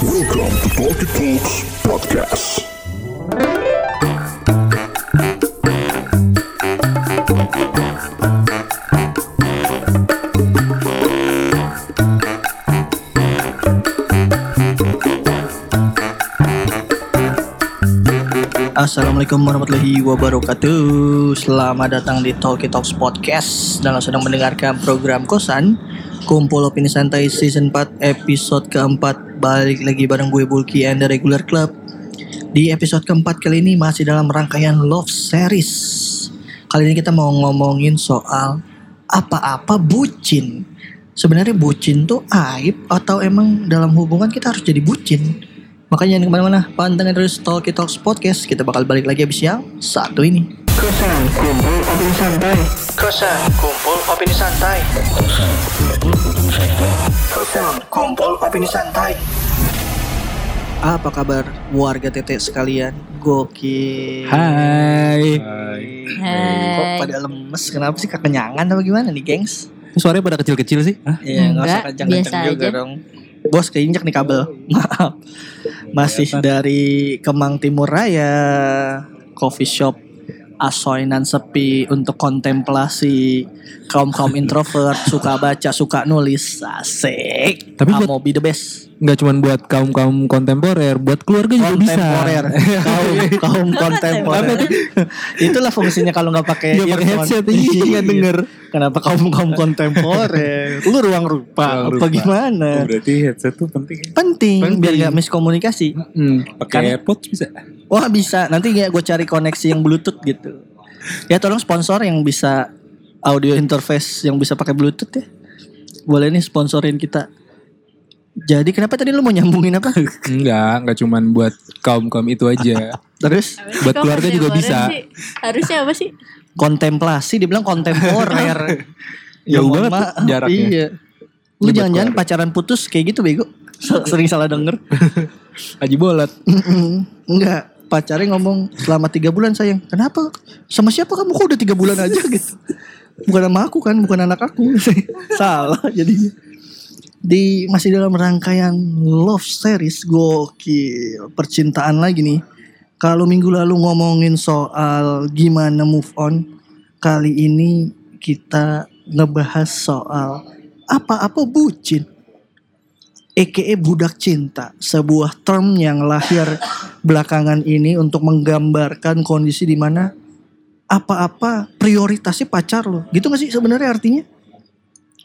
Welcome to Talkie Talks Podcast. Assalamualaikum warahmatullahi wabarakatuh. Selamat datang di Talkie Talks Podcast. Dan sedang mendengarkan program Kosan Kumpul Opini Santai Season 4 episode keempat. Balik lagi bareng gue Bulky and the Regular Club. Di episode keempat kali ini masih dalam rangkaian Love Series. Kali ini kita mau ngomongin soal Apa-apa bucin. Sebenarnya bucin tuh aib Atau emang dalam hubungan kita harus jadi bucin? Makanya jangan ke mana-mana, pantengin terus Talkie Talks Podcast. Kita bakal balik lagi abis yang satu ini. Kosan kumpul opini santai. Kosan kumpul opini santai. Kosan kumpul opini santai. Apa kabar warga tetek sekalian? Gokil. Hai. Kok pada lemes? Kenapa sih kekenyangan atau gimana nih, gengs? Suaranya pada kecil-kecil sih. Hah? Iya, nggak usah Enggak, kencang-kencang biasa juga aja. dong. Bos keinjek nih kabel. Maaf. Masih dari Kemang Timur Raya, coffee shop asoinan sepi untuk kontemplasi kaum kaum introvert suka baca suka nulis asik Tapi buat- mau be the best Nggak cuma buat kaum kaum kontemporer, buat keluarga juga bisa. kontemporer kaum kaum kontemporer itulah fungsinya kalau nggak pakai Nggak pakai earphone. headset, iya, nggak denger. kenapa kaum kaum kontemporer lu ruang rupa Ruang apa rupa. gimana Oh, berarti headset tuh penting. penting, Penting. biar nggak miskomunikasi Hmm. Pakai Kan- AirPods bisa. Wah bisa nanti ya gue cari koneksi yang bluetooth gitu ya tolong sponsor yang bisa audio interface yang bisa pakai bluetooth ya boleh nih sponsorin kita jadi kenapa tadi lu mau nyambungin apa Enggak, enggak cuman buat kaum-kaum itu aja. terus Buat Kok keluarga juga bisa. sih? Harusnya apa sih? kontemplasi dibilang kontemporer Jauh mohon banget jaraknya. iya lu Buat jangan-jangan pacaran putus kayak gitu bego sering salah denger Haji Bolot. Mm-mm. Enggak, pacarnya ngomong selama tiga bulan sayang. Kenapa? Sama siapa kamu kok udah tiga bulan aja gitu? Bukan sama aku kan, bukan anak aku. Salah jadinya. Di masih dalam rangkaian love series gokil percintaan lagi nih. Kalau minggu lalu ngomongin soal gimana move on, kali ini kita ngebahas soal apa-apa bucin. EKE budak cinta, sebuah term yang lahir belakangan ini untuk menggambarkan kondisi di mana apa-apa prioritasnya pacar lo. Gitu gak sih sebenarnya artinya?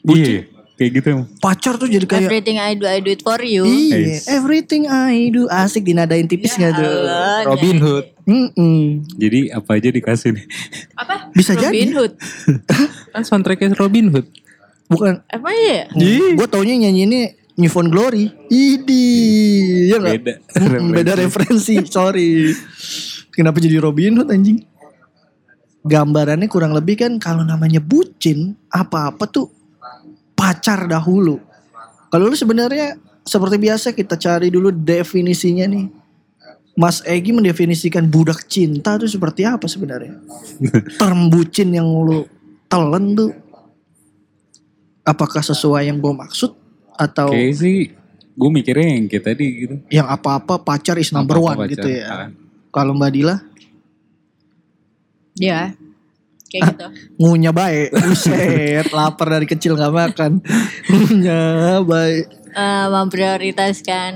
Iya, kayak gitu emang. Pacar tuh jadi kayak Everything I do, I do it for you. Iya, Yes. everything I do asik dinadain tipis gak tuh? Allah, Robin Hood. Mm-mm. Jadi apa aja dikasih nih. Apa? Bisa Robin jadi. Hood. Kan soundtracknya Robin Hood. Bukan. Apa ya? Gue taunya nyanyi ini New Found Glory. Idi, ya nggak? Beda. Beda referensi, sorry. Kenapa jadi Robin Hood anjing? Gambarannya kurang lebih kan kalau namanya bucin, apa-apa tuh pacar dahulu. Kalau lu sebenarnya seperti biasa kita cari dulu definisinya nih. Mas Egi mendefinisikan budak cinta tuh seperti apa sebenarnya? Term bucin yang lu telen tuh apakah sesuai yang gue maksud atau Kayak sih gue mikirnya yang kayak tadi gitu. yang apa-apa pacar is number Apa-apa one gitu pacar. ya. Ah. Kalau Mbak Dila Ya. Kayak Ah. gitu. ngunyah baik, buset, lapar dari kecil nggak makan, ngunyah baik. Eh, memprioritaskan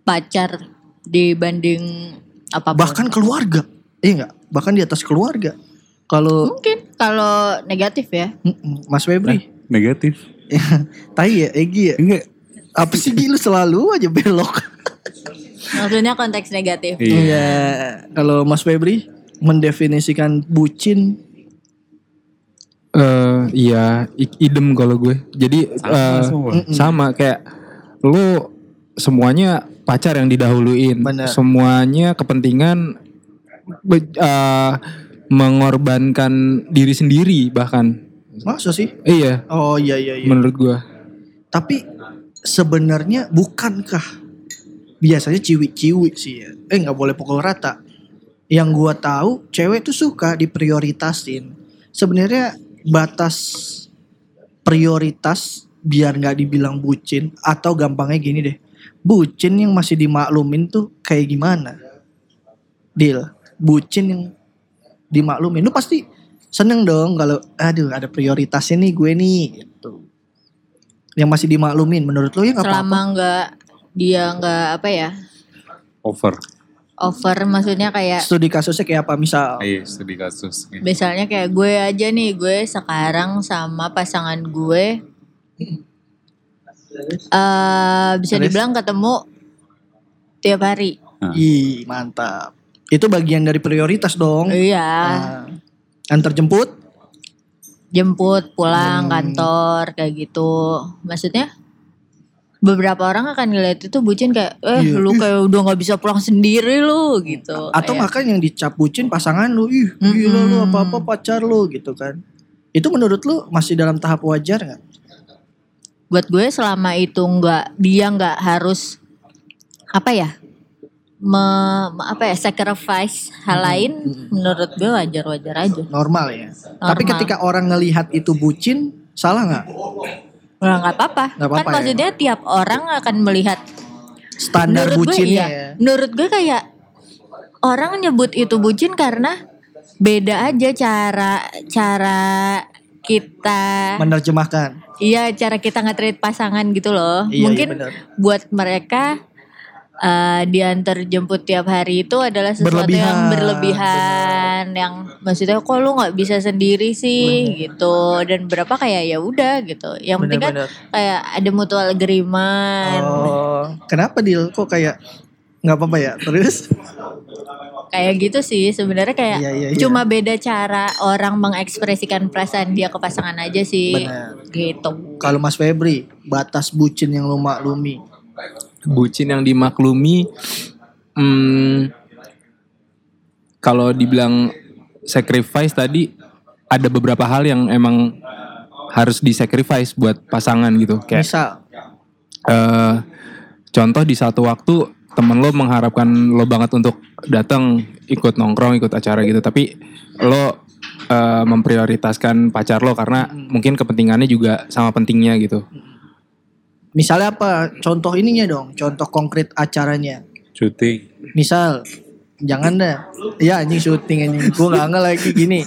pacar dibanding apa pun. Bahkan keluarga, iya nggak? Bahkan di atas keluarga. Kalau mungkin kalau negatif ya. Mas Febri, Negatif. tai ya, Egi ya. Enggak. Apa sih Gi lu selalu aja belok? Maksudnya konteks negatif. Iya. Iya. Kalau Mas Febri mendefinisikan bucin, Eh iya, i- idem kalau gue. Jadi Sama eh, semua. sama kayak lu semuanya pacar yang didahuluin. Bener. Semuanya kepentingan eh, mengorbankan diri sendiri bahkan. Masa sih? Iya, Oh iya iya iya. menurut gua. Tapi sebenarnya bukankah biasanya ciwi-ciwi sih ya? Eh nggak boleh pukul rata. Yang gua tahu cewek tuh suka diprioritasin. Sebenarnya batas prioritas biar nggak dibilang bucin atau gampangnya gini deh. bucin yang masih dimaklumin tuh kayak gimana? Deal, bucin yang dimaklumin. Lu pasti seneng dong kalau aduh ada prioritasnya nih gue nih gitu. Yang masih dimaklumin menurut lu ya nggak Selama apa-apa. nggak dia nggak apa ya Over. over maksudnya kayak Studi kasusnya kayak apa misal? Iya, studi kasus. misalnya kayak gue aja nih gue sekarang sama pasangan gue eh bisa Terus? dibilang ketemu tiap hari. Ih, mantap. Itu bagian dari prioritas dong. Iya, Nah, antar jemput? jemput pulang Hmm. kantor kayak gitu. Maksudnya beberapa orang akan ngeliat itu bucin kayak eh Iya. lu kayak udah nggak bisa pulang sendiri lu gitu. Atau Kayak, makan yang dicap bucin pasangan lu, ih gila lu Mm-mm. apa-apa pacar lu gitu kan. Itu menurut lu masih dalam tahap wajar nggak? buat gue selama itu nggak dia nggak harus apa ya me- me- apa ya sacrifice hal lain menurut gue wajar wajar aja Normal ya. Tapi Normal. ketika orang ngelihat itu bucin, salah nggak? Nggak nggak apa-apa kan ya. maksudnya tiap orang akan melihat Standar menurut gue bucinnya iya. ya. menurut gue kayak orang nyebut itu bucin karena beda aja cara cara kita Menerjemahkan. iya cara kita nge-treat pasangan gitu loh Iya, mungkin iya buat mereka eh diantar jemput tiap hari itu adalah sesuatu Berlebihan, yang berlebihan yang maksudnya kok lu nggak bisa sendiri sih gitu dan berapa kayak ya udah gitu yang penting kan kayak ada mutual agreement Oh, kenapa Dil? Kok kayak nggak apa-apa ya? Terus? kayak gitu sih sebenarnya kayak Iya, iya, iya. cuma beda cara orang mengekspresikan perasaan dia ke pasangan aja sih Benar. gitu Kalau Mas Febri, batas bucin yang lu maklumi. Bucin yang dimaklumi hmm, kalau dibilang sacrifice tadi ada beberapa hal yang emang harus disacrifice buat pasangan gitu. Kayak Misal, eh contoh di satu waktu temen lo mengharapkan lo banget untuk datang ikut nongkrong ikut acara gitu. Tapi lo eh, memprioritaskan pacar lo karena mungkin kepentingannya juga sama pentingnya gitu misalnya apa? Contoh ininya dong, contoh konkret acaranya. Cuti. Misal, jangan dah. Ya anjing syuting anjing. Gue gak nggak lagi gini.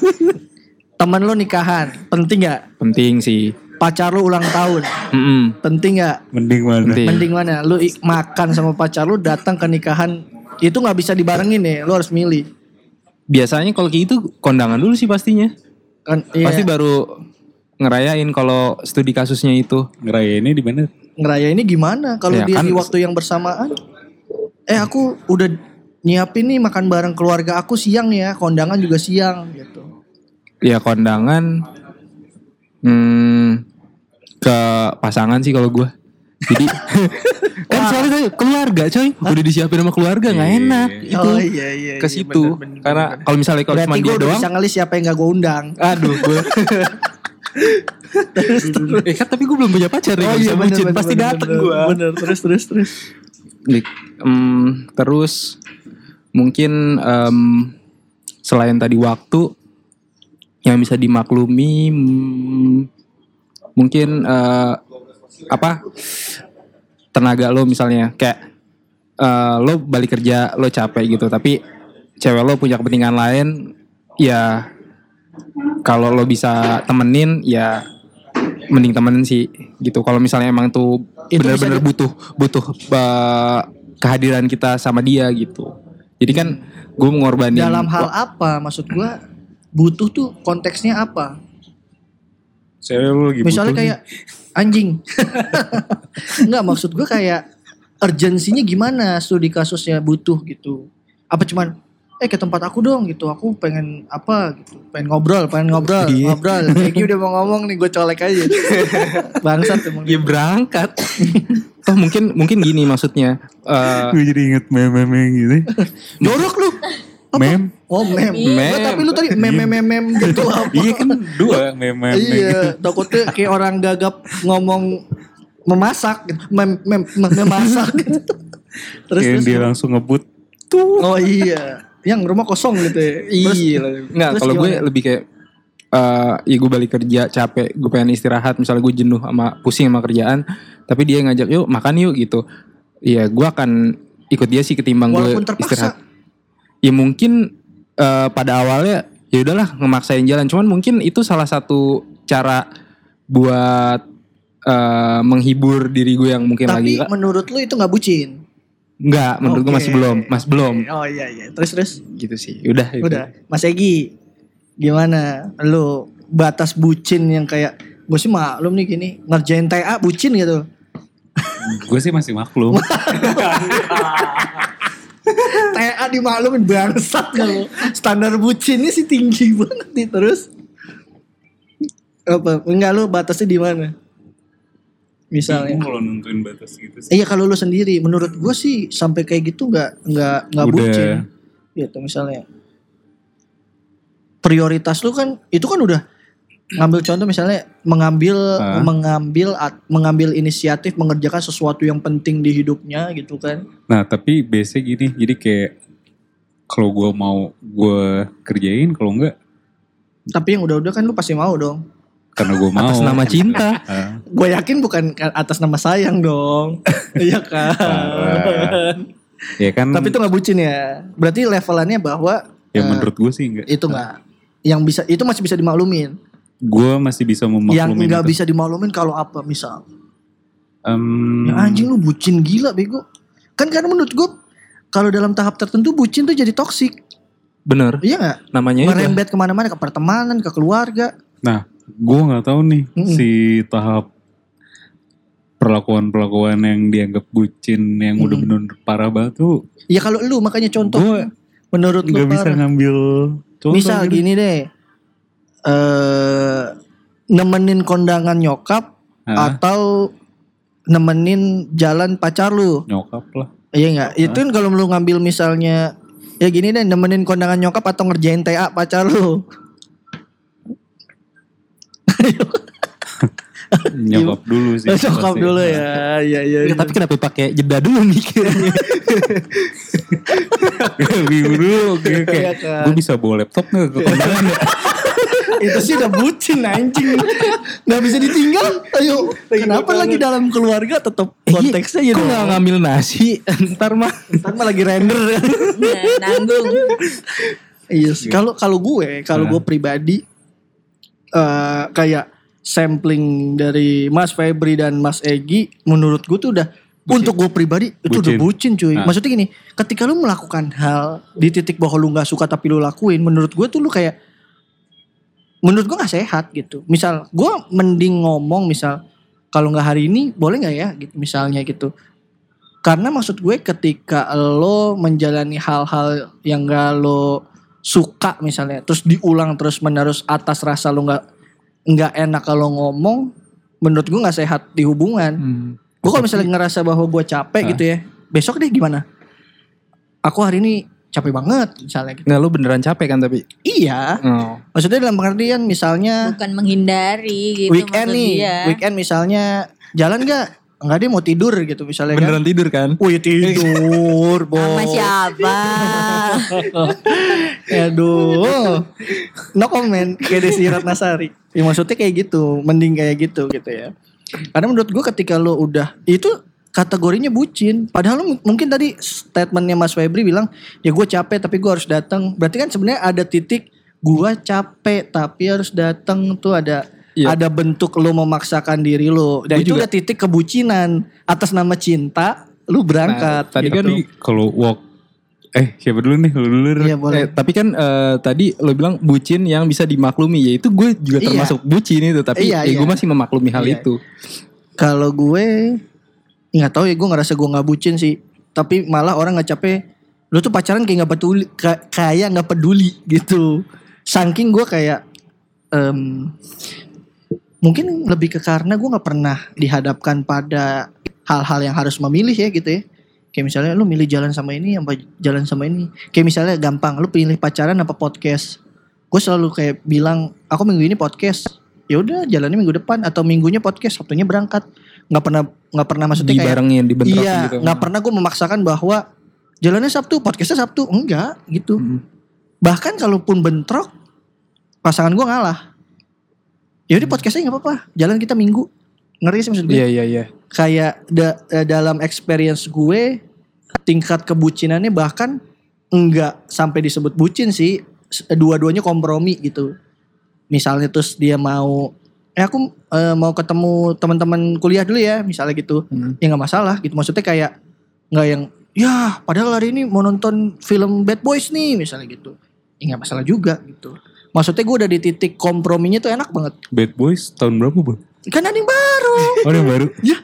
Temen lo nikahan, penting gak? penting sih Pacar lo ulang tahun, Mm-mm, penting gak? Mending mana? penting Mending mana? Lu makan sama pacar lu datang ke nikahan itu nggak bisa dibarengin ya, lu harus milih. biasanya kalau kayak gitu kondangan dulu sih pastinya Kan iya, pasti baru ngerayain kalau studi kasusnya itu Ngerayainnya di mana? Ngerayainnya gimana? Kalau Ya, dia kan- di waktu yang bersamaan? Eh aku udah nyiapin nih makan bareng keluarga aku siang ya, kondangan juga siang gitu. ya kondangan hmm, ke pasangan sih kalau gue jadi kan soalnya tadi keluarga coy. Udah disiapin sama keluarga nggak enak itu Oh iya iya. ke iya, situ. bener, bener, karena kalau misalnya kalau cuma dia udah doang bisa ngelis siapa yang gak gue undang. aduh gue eh kan tapi gue belum punya pacar nih Oh iya bener, bener, pasti bener, dateng gue Bener. Terus terus terus. Dik, em, terus mungkin em, selain tadi waktu yang bisa dimaklumi mm, mungkin eh, apa tenaga lo misalnya kayak eh, lo balik kerja lo capek gitu tapi cewek lo punya kepentingan lain ya kalau lo bisa temenin ya mending temenin sih gitu kalau misalnya emang tuh bener-bener di- butuh butuh eh, kehadiran kita sama dia gitu jadi kan gue mengorbanin Dalam hal apa maksud gue butuh tuh konteksnya apa? Cewek lu lagi Misalnya butuh kayak anjing. Enggak maksud gue kayak urgensinya gimana studi kasusnya butuh gitu. Apa cuman eh ke tempat aku dong gitu. Aku pengen apa gitu. Pengen ngobrol, pengen ngobrol, Iya. ngobrol. Egi udah mau ngomong nih gue colek aja. Bangsat emang. ya berangkat toh mungkin mungkin gini maksudnya eh, Gue jadi inget meme-meme gitu. Jorok lu. Mem. Oh mem. Mem. Gua tapi lu tadi mem mem mem mem gitu apa? Iya kan dua meme. Iya, takutnya kayak orang gagap ngomong memasak gitu. Mem mem mem- memasak gitu. Terus terus. dia langsung ngebut. Oh iya. Yang rumah kosong gitu ya. Iya nggak terus kalau gue lebih kayak eh ya gue balik kerja capek gue pengen istirahat misalnya gue jenuh sama pusing sama kerjaan tapi dia ngajak yuk makan yuk gitu Iya, gue akan ikut dia sih ketimbang gue Walaupun terpaksa. istirahat. Ya mungkin eh, pada awalnya ya udahlah ngemaksain jalan. Cuman mungkin itu salah satu cara buat eh, menghibur diri gue yang mungkin Tapi lagi menurut lu itu nggak bucin? Enggak, menurut gue Oke. masih belum, masih belum. Oh iya iya. Terus terus. Gitu sih. Udah itu. Udah. Mas Egi, gimana? Lu batas bucin yang kayak gue sih maklum nih gini ngerjain TA bucin gitu. Gue sih masih maklum. TA dimaklumin bangsat kalau standar bucinnya sih tinggi banget nih terus. Apa? Enggak lu batasnya di mana? Misalnya. Kalau nentuin batas gitu sih. Iya kalau lu sendiri, menurut gue sih sampai kayak gitu nggak nggak nggak Udah. bucin. Gitu misalnya. Prioritas lu kan itu kan udah ngambil contoh misalnya mengambil Hah? mengambil at- mengambil inisiatif mengerjakan sesuatu yang penting di hidupnya gitu kan. Nah tapi biasanya gini, jadi kayak kalau gue mau gue kerjain, kalau enggak Tapi yang udah-udah kan lu pasti mau dong. karena gue mau. Atas nama cinta. Gue yakin bukan atas nama sayang dong. Iya kan. Parah. ya kan. Tapi itu nggak bucin ya. Berarti levelannya bahwa ya eh, menurut gue sih enggak. itu nggak yang bisa itu masih bisa dimaklumin. Gue masih bisa memaklumin yang nggak itu. bisa dimaklumin kalau apa misal Em, ya anjing lu bucin gila bego kan karena menurut gue kalau dalam tahap tertentu bucin tuh jadi toksik Bener. iya nggak Namanya itu. merembet ke mana-mana ke pertemanan ke keluarga Nah, gue nggak tahu nih Mm-mm. si tahap perlakuan-perlakuan yang dianggap bucin yang udah Mm-mm. bener parah banget tuh ya kalau lu makanya contoh Gua menurut lu nggak bisa parah. ngambil contoh misal gitu. gini deh eh nemenin kondangan nyokap Hah? atau nemenin jalan pacar lu nyokap lah iya nggak itu kan kalau lu ngambil misalnya ya gini deh nemenin kondangan nyokap atau ngerjain TA pacar lu nyokap dulu sih Nyokap pasti. dulu ya. Iya iya. Ya, tapi kenapa pakai jeda dulu mikirnya? bingung dulu Iya kan. gue bisa bawa laptop nggak ke kondangan ya? itu sih udah bucin anjing. Gak bisa ditinggal. Ayo. Kenapa lagi dalam keluarga tetap konteksnya ya Kok nggak ngambil nasi? Ntar mah. Ntar mah lagi render. Nah, nanggung. Iya. sih. Kalau kalau gue, kalau gue pribadi eh kayak sampling dari Mas Febri dan Mas Egi, menurut gue tuh udah untuk gue pribadi itu udah Bucin. bucin cuy. Nah. Maksudnya gini, ketika lu melakukan hal di titik bahwa lu nggak suka tapi lu lakuin, menurut gue tuh lu kayak menurut gue nggak sehat gitu. Misal gue mending ngomong misal kalau nggak hari ini boleh nggak ya gitu misalnya gitu. Karena maksud gue ketika lo menjalani hal-hal yang gak lo suka misalnya, terus diulang terus menerus atas rasa lo nggak nggak enak kalau ngomong, menurut gue nggak sehat di hubungan. Hmm. Gue kalau misalnya ngerasa bahwa gue capek gitu ya, besok deh gimana? Aku hari ini capek banget misalnya gitu. Nggak lu beneran capek kan tapi? Iya, Oh. maksudnya dalam pengertian misalnya Bukan menghindari gitu weekend nih, dia. weekend misalnya jalan nggak? Enggak dia mau tidur gitu misalnya kan. Beneran tidur kan? Wih tidur, Bo. Sama siapa? Aduh. No comment kayak Desi Ratnasari. Ya maksudnya kayak gitu, mending kayak gitu gitu ya. Karena menurut gue ketika lo udah itu kategorinya bucin. Padahal lo mungkin tadi statementnya Mas Febri bilang ya gue capek tapi gue harus datang. Berarti kan sebenarnya ada titik gue capek tapi harus datang tuh ada Iya. ada bentuk lo memaksakan diri lo. Dan Gua itu juga- udah titik kebucinan atas nama cinta lu berangkat. Nah, tadi gitu. kan Tapi kalau walk eh siapa dulu nih lu dulu. Iya boleh. Eh, tapi kan eh, tadi lo bilang bucin yang bisa dimaklumi ya itu gue juga Iya. termasuk bucin itu tapi Iya, ya iya. gue masih memaklumi hal Iya. itu. Kalau gue nggak tahu ya gue ngerasa gue nggak bucin sih. Tapi malah orang nggak capek. Lu tuh pacaran kayak nggak peduli, ka- kayak nggak peduli gitu. Saking gue kayak em, mungkin lebih ke karena gue nggak pernah dihadapkan pada hal-hal yang harus memilih ya gitu ya. Kayak misalnya lu milih jalan sama ini apa jalan sama ini. Kayak misalnya gampang, lu pilih pacaran apa podcast. Gue selalu kayak bilang, aku minggu ini podcast. Ya udah jalannya minggu depan atau minggunya podcast, Sabtunya berangkat. Nggak pernah nggak pernah maksudnya kayak Dibarengin, dibentrokin iya, gitu. nggak pernah gue memaksakan bahwa jalannya Sabtu, podcastnya Sabtu, enggak gitu. Hmm. Bahkan kalaupun bentrok, pasangan gue ngalah. Ya udah podcastnya nggak apa-apa, jalan kita minggu. Ngerti sih maksud gue? Iya iya iya. kayak da- eh, dalam experience gue tingkat kebucinannya bahkan enggak sampai disebut bucin sih S- dua-duanya kompromi gitu misalnya terus dia mau eh aku eh, mau ketemu teman-teman kuliah dulu ya misalnya gitu Hmm. ya nggak masalah gitu maksudnya kayak nggak yang ya padahal hari ini mau nonton film Bad Boys nih misalnya gitu ya nggak masalah juga gitu maksudnya gue udah di titik komprominya tuh enak banget Bad Boys tahun berapa bang? kan ada yang baru Oh ada yang baru? ya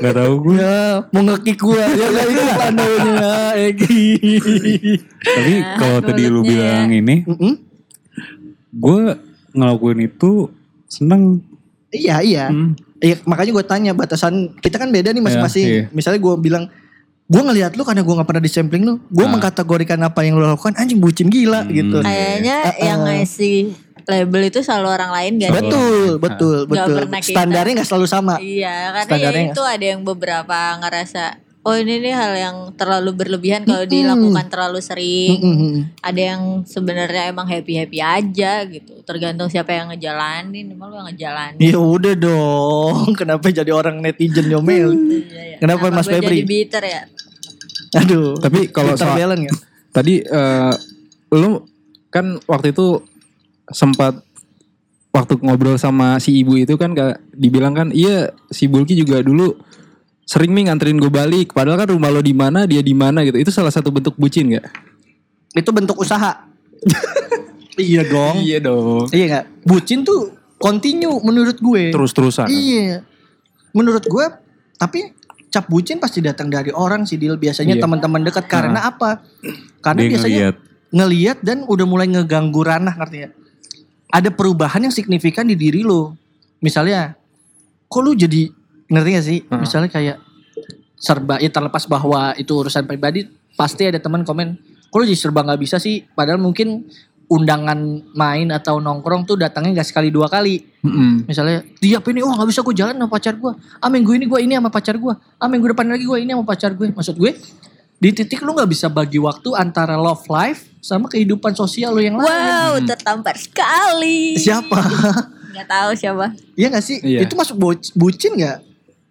Gak tau gue. ya mau ngekik gue ya nggak itu pandonya Egi Tapi kalau tadi lu bilang ini, Mm-mm. gue ngelakuin itu seneng. iya iya Hmm. Iya makanya gue tanya batasan kita kan beda nih masing-masing. Iya, iya. Misalnya gue bilang gue ngelihat lu karena gue nggak pernah disampling lu, gue Ah. mengkategorikan apa yang lu lakukan anjing bucin gila Hmm. gitu. Kayaknya Uh-uh. yang ngasih label itu selalu orang lain gak? Betul, betul, Nggak betul. pernah kita. Standarnya nggak selalu sama. Iya, karena Standarnya ya itu ada yang beberapa ngerasa oh ini nih hal yang terlalu berlebihan kalau dilakukan terlalu sering. Mm-mm. Ada yang sebenarnya emang happy-happy aja gitu. Tergantung siapa yang ngejalanin, emang lu yang ngejalanin. Ya udah dong, kenapa jadi orang netizen nyomel? Iya, iya. Kenapa, Mas Febri? jadi bitter ya? Aduh. Tapi kalau soal- Belen ya? Tadi eh, lu kan waktu itu sempat waktu ngobrol sama si ibu itu kan kayak dibilang kan iya si Bulky juga dulu sering nih nganterin gue balik padahal kan rumah lo di mana dia di mana gitu itu salah satu bentuk bucin gak? Itu bentuk usaha. iya dong. Iya dong. Iya nggak? Bucin tuh continue menurut gue. Terus-terusan. Iya. Menurut gue tapi cap bucin pasti datang dari orang sih Dil. Biasanya Iya. teman-teman dekat karena apa? Karena Dia biasanya ngeliat. ngeliat dan udah mulai ngeganggu ranah ngerti ya. Ada perubahan yang signifikan di diri lo. Misalnya, kok lu jadi ngerti gak sih? Misalnya kayak serba ya terlepas bahwa itu urusan pribadi, pasti ada teman komen, kok lu jadi serba nggak bisa sih? Padahal mungkin undangan main atau nongkrong tuh datangnya nggak sekali dua kali. Mm-mm. Misalnya tiap ini wah nggak bisa gue jalan sama pacar gue. Ah minggu ini gue ini sama pacar gue. Ah minggu depan lagi gue ini sama pacar gue. Maksud gue di titik lu nggak bisa bagi waktu antara love life sama kehidupan sosial lu yang lain. Wow, tertampar sekali. Siapa? Gak tahu siapa. Iya gak sih? Iya. Itu masuk buc- bucin gak?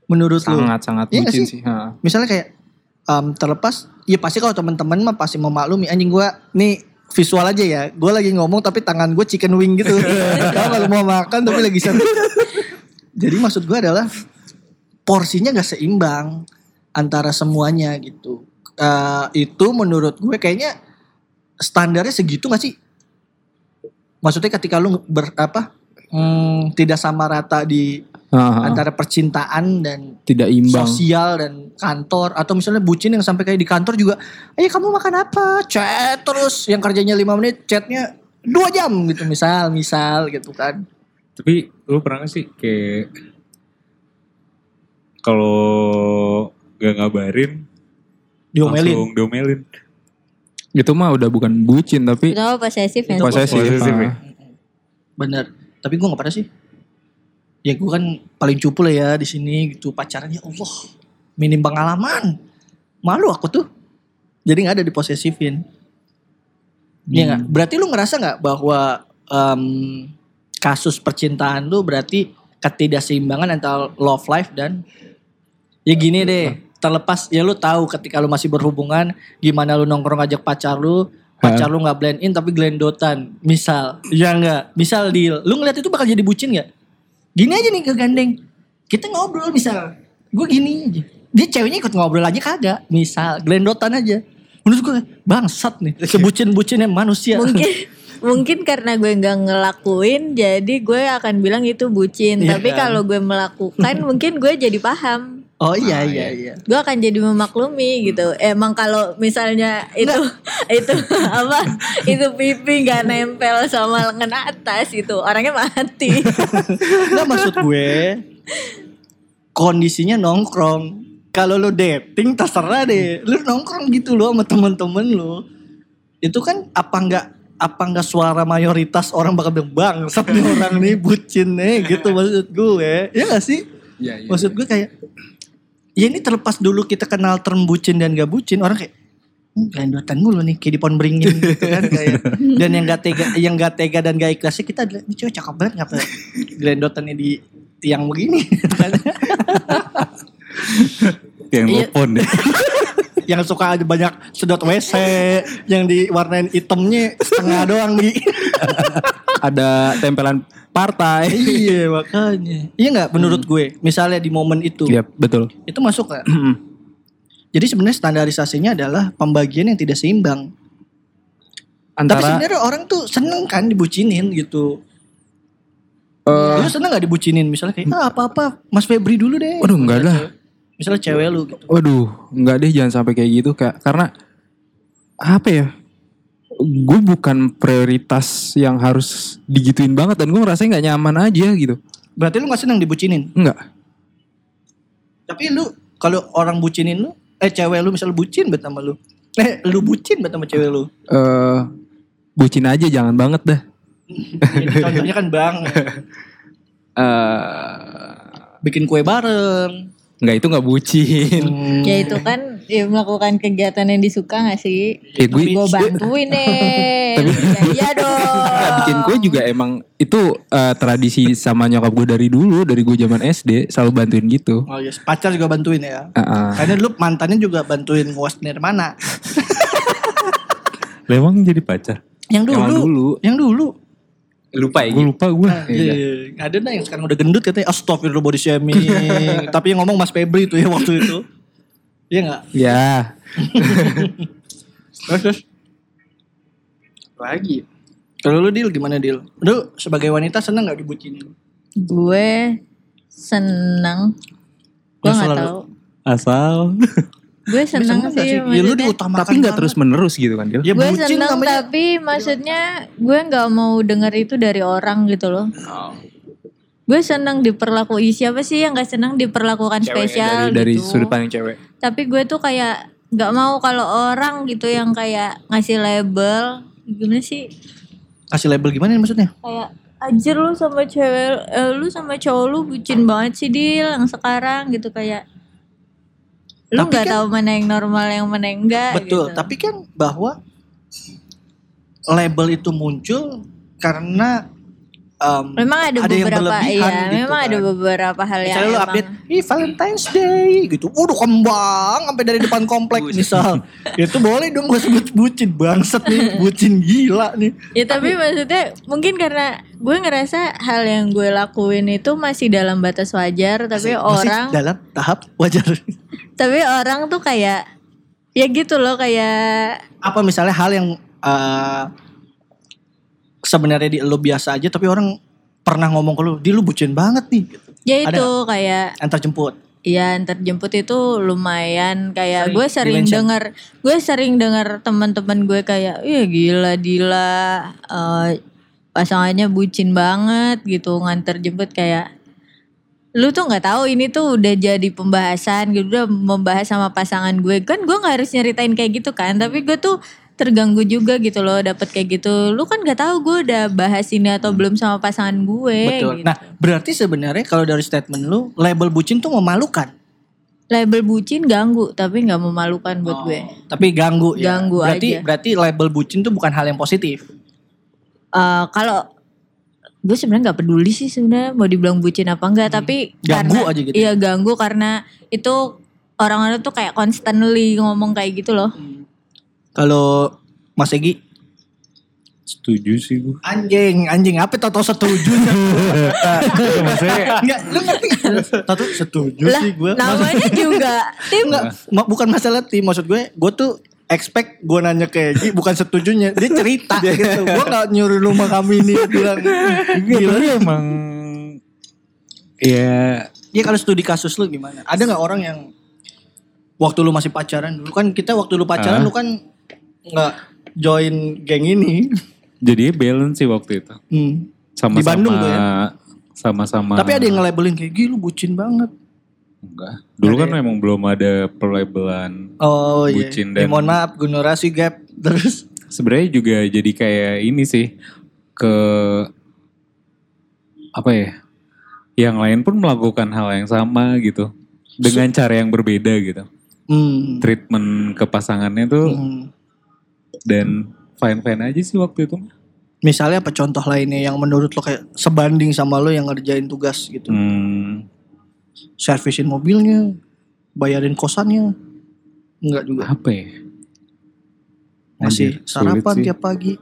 Menurut lu? Sangat sangat Iya nggak bucin sih? sih. Ha. Misalnya kayak em, terlepas, ya pasti kalau teman-teman mah pasti memaklumi anjing gue nih visual aja ya. Gue lagi ngomong tapi tangan gue chicken wing gitu. Tahu kalau mau makan tapi lagi sambil. Jadi maksud gue adalah porsinya gak seimbang antara semuanya gitu. Eh, itu menurut gue kayaknya standarnya segitu gak sih? Maksudnya ketika lu ber, apa hmm, tidak sama rata di Ha, ha. antara percintaan dan Tidak imbang. sosial dan kantor atau misalnya bucin yang sampai kayak di kantor juga ayo kamu makan apa chat terus yang kerjanya lima menit chatnya dua jam gitu misal misal gitu kan Tapi lu pernah gak sih kayak kalau gak ngabarin diomelin langsung diomelin. Itu mah udah bukan bucin tapi Itu apa posesif ya? Itu posesif. posesif ya? Ha. bener tapi gue nggak pernah sih ya gue kan paling cupu lah ya di sini gitu. Pacaran ya Allah minim pengalaman. Malu aku tuh. Jadi nggak ada diposesifin Iya nggak? Berarti lu ngerasa nggak bahwa em, kasus percintaan lu berarti ketidakseimbangan antara love life dan ya gini deh terlepas ya lu tahu ketika lu masih berhubungan gimana lu nongkrong ajak pacar lu pacar lu nggak blend in tapi glendotan. Misal. Ya nggak? Misal deal. Lu ngeliat itu bakal jadi bucin nggak gini aja nih kegandeng. Kita ngobrol misal. Gue gini aja. Dia ceweknya ikut ngobrol aja kagak. Misal glendotan aja. Menurut gue bangsat nih. Sebucin-bucinnya manusia. Mungkin mungkin karena gue nggak ngelakuin jadi gue akan bilang itu bucin. Iya. Tapi kan? kalau gue melakukan mungkin gue jadi paham oh iya iya iya gue akan jadi memaklumi gitu emang kalau misalnya itu itu apa itu pipi nggak nempel sama lengan atas itu orangnya mati Nggak maksud gue kondisinya nongkrong. Kalau lu dating terserah deh. Lu nongkrong gitu loh sama temen-temen lu. Itu kan apa enggak apa enggak suara mayoritas orang bakal bilang bang, nih orang nih bucin nih gitu maksud gue. Ya gak sih? Iya, iya. Maksud gue kayak ya ini terlepas dulu kita kenal term bucin dan gak bucin orang kayak "Hmm, gelendotan mulu nih kayak di pohon beringin gitu kan kayak dan yang gak tega yang gak tega dan gak ikhlasnya kita adalah ini cewek cakep banget ngapa gelendotannya di tiang begini. Yang Iya. telepon deh. yang suka ada banyak sedot WC, yang diwarnain hitamnya setengah doang di. Ada tempelan partai. iya makanya. Iya nggak menurut gue? Misalnya di momen itu, Iya, betul. itu masuk nggak? Jadi sebenarnya standarisasinya adalah pembagian yang tidak seimbang. Tapi Antara sebenarnya orang tuh seneng kan dibucinin gitu. eh, Lu seneng gak dibucinin misalnya kayak ah, apa-apa Mas Febri dulu deh. Waduh, enggak lah. Misalnya cewek lu gitu. Waduh, enggak deh jangan sampai kayak gitu kayak karena apa ya? Gue bukan prioritas yang harus digituin banget dan gue ngerasa nggak nyaman aja gitu. Berarti lu gak seneng dibucinin. Enggak. Tapi lu kalau orang bucinin lu, eh cewek lu misalnya bucin bet sama lu. Eh lu bucin bet sama cewek lu. eh bucin aja jangan banget dah. Contohnya kan bang Eh bikin kue bareng. enggak itu nggak bucin. Hmm. Ya itu kan ya melakukan kegiatan yang disuka gak sih? Ya gue Gue bantuin deh. Ya, iya dong. Nggak, bikin kue juga emang itu eh, tradisi sama nyokap gue dari dulu dari gue zaman SD selalu bantuin gitu. Oh yes, pacar juga bantuin ya. Heeh. Karena lu mantannya juga bantuin nguas nirmana. Lemang jadi pacar. Yang dulu. Yang dulu. Yang dulu. lupa ya. Gue lupa gue. Nah, iya, iya. Ada dah yang sekarang udah gendut katanya astagfirullah body shaming. Tapi yang ngomong Mas Febri itu ya waktu itu. Iya enggak? Ya. Terus terus. Lagi. Kalau lu deal gimana deal? Lu sebagai wanita seneng gak dibucinin? Gue seneng. Gue gak selalu. tahu. Asal. Gue seneng gak sih. Ya lu diutamakan Tapi nggak banget. terus menerus gitu kan Dil? Ya gue seneng namanya. tapi maksudnya gue nggak mau denger itu dari orang gitu loh. Gue seneng diperlakui siapa sih yang gak seneng diperlakukan spesial dari, dari gitu. sudut pandang cewek. Tapi gue tuh kayak nggak mau kalau orang gitu yang kayak ngasih label gimana sih? Kasih label gimana nih maksudnya? Kayak anjir lu sama cewek eh, lu sama cowok lu bucin banget sih Dil yang sekarang gitu kayak lu nggak kan- tahu mana yang normal yang mana yang enggak Betul, gitu. tapi kan bahwa label itu muncul karena um, memang ada, ada yang beberapa berlebihan iya gitu memang ada kan. beberapa hal yang Misalnya lu emang update, ih Valentine's Day gitu. Udah kembang sampai dari depan komplek misal. itu boleh dong gue sebut bucin bangsat nih, bucin gila nih. Ya tapi maksudnya mungkin karena gue ngerasa hal yang gue lakuin itu masih dalam batas wajar tapi Masih orang dalam tahap wajar. tapi orang tuh kayak ya gitu loh kayak Apa misalnya hal yang uh, sebenarnya di lo biasa aja tapi orang pernah ngomong ke lu, "Di lu bucin banget nih." gitu. ya Ada itu kayak Antar jemput. ya antar jemput itu lumayan kayak Sering gue sering dengar gue sering dengar teman-teman gue kayak iya gila gila eh, pasangannya bucin banget gitu nganter jemput kayak lu tuh nggak tahu ini tuh udah jadi pembahasan gitu udah membahas sama pasangan gue kan gue nggak harus nyeritain kayak gitu kan tapi gue tuh terganggu juga gitu loh dapat kayak gitu lu kan nggak tahu gue udah bahas ini atau belum sama pasangan gue Betul. gitu. Nah, berarti sebenarnya kalau dari statement lu, label bucin tuh memalukan. label bucin ganggu tapi nggak memalukan buat gue Tapi ganggu ya. Ganggu berarti aja. berarti label bucin tuh bukan hal yang positif. Eh, kalau gue sebenarnya nggak peduli sih sebenarnya mau dibilang bucin apa enggak tapi Hmm. Ganggu karena aja gitu iya ganggu karena itu orang-orang tuh kayak constantly ngomong kayak gitu loh Kalau Mas Egi? Setuju sih gue. anjing, anjing. Apa tau setuju? Enggak, lu ngerti? Tau setuju lah sih gue. namanya juga tim. Enggak, ma- bukan masalah tim. Maksud gue, gue tuh expect gue nanya ke Egi bukan setujunya. Dia cerita gitu. Gue gak nyuruh rumah kami ini bilang Enggak, gila. emang ya ya kalau studi kasus lu gimana? Ada nggak orang yang waktu lu masih pacaran dulu? Kan kita waktu lu pacaran Ah. lu kan nggak join geng ini jadi balance sih waktu itu. Hmm. Sama-sama Di Bandung tuh ya? sama-sama. tapi ada yang nge-labelin kayak gila lu bucin banget enggak. Dulu Ada kan ya? memang belum ada pelabelan. oh iya Bucin Ya, dan- mohon maaf generasi gap terus Sebenarnya juga jadi kayak ini sih ke apa ya? Yang lain pun melakukan hal yang sama gitu. Dengan cara yang berbeda gitu. hmm. Treatment ke pasangannya tuh Hmm. Dan fine-fine aja sih waktu itu. misalnya apa contoh lainnya yang menurut lo kayak sebanding sama lo yang ngerjain tugas gitu Hmm, servisin mobilnya bayarin kosannya. Enggak juga. Apa ya? Masih Anjir, sarapan sih. tiap pagi.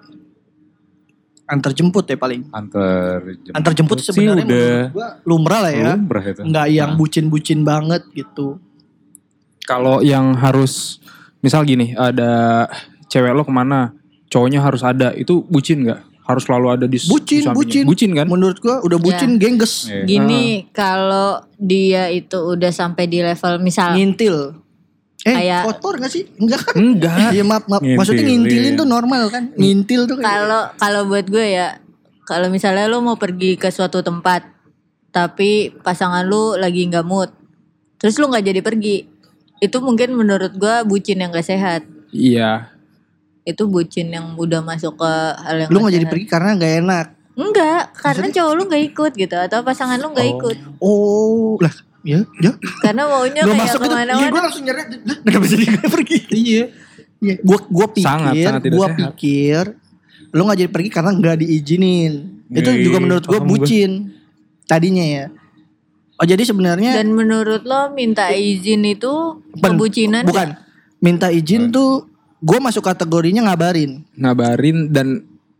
Antar jemput ya paling. Antar jemput, Antar jemput sebenarnya udah gua lumrah lah ya. lumrah itu. Enggak yang Nah, bucin-bucin banget gitu. Kalau yang harus misal gini, ada cewek lo ke mana, cowoknya harus ada, itu bucin nggak? Harus selalu ada di Bucin, di bucin. Bucin kan? Menurut gua udah bucin gengges. Iya. Gini kalau dia itu udah sampai di level misal Ngintil. Eh, Kayak- kotor gak sih? Enggak kan? Enggak. Iya maaf, maaf. Ngintil, Maksudnya ngintilin iya. tuh normal kan? Ngintil tuh kayak kalau kalau buat gue ya kalau misalnya lu mau pergi ke suatu tempat tapi pasangan lu lagi nggak mood terus lu nggak jadi pergi itu mungkin menurut gue bucin yang gak sehat Iya. Itu bucin yang udah masuk ke hal yang lu gak gak jadi pergi karena gak enak. enggak karena cowok lu nggak ikut gitu atau pasangan lu nggak Oh. ikut Oh, lah, ya, ya. karena maunya kayak masuk itu, iya gue langsung nyeret. Lah, Kenapa jadi pergi? Iya. Iya, gua gua pikir, Sangat, sangat gua sehat. pikir lu gak jadi pergi karena gak diizinin. Itu Iya, juga iya, menurut gua gua. bucin. Tadinya ya. Oh jadi sebenarnya dan menurut lo minta izin itu Pen- kebucinan bukan minta izin tuh gue masuk kategorinya ngabarin. Ngabarin dan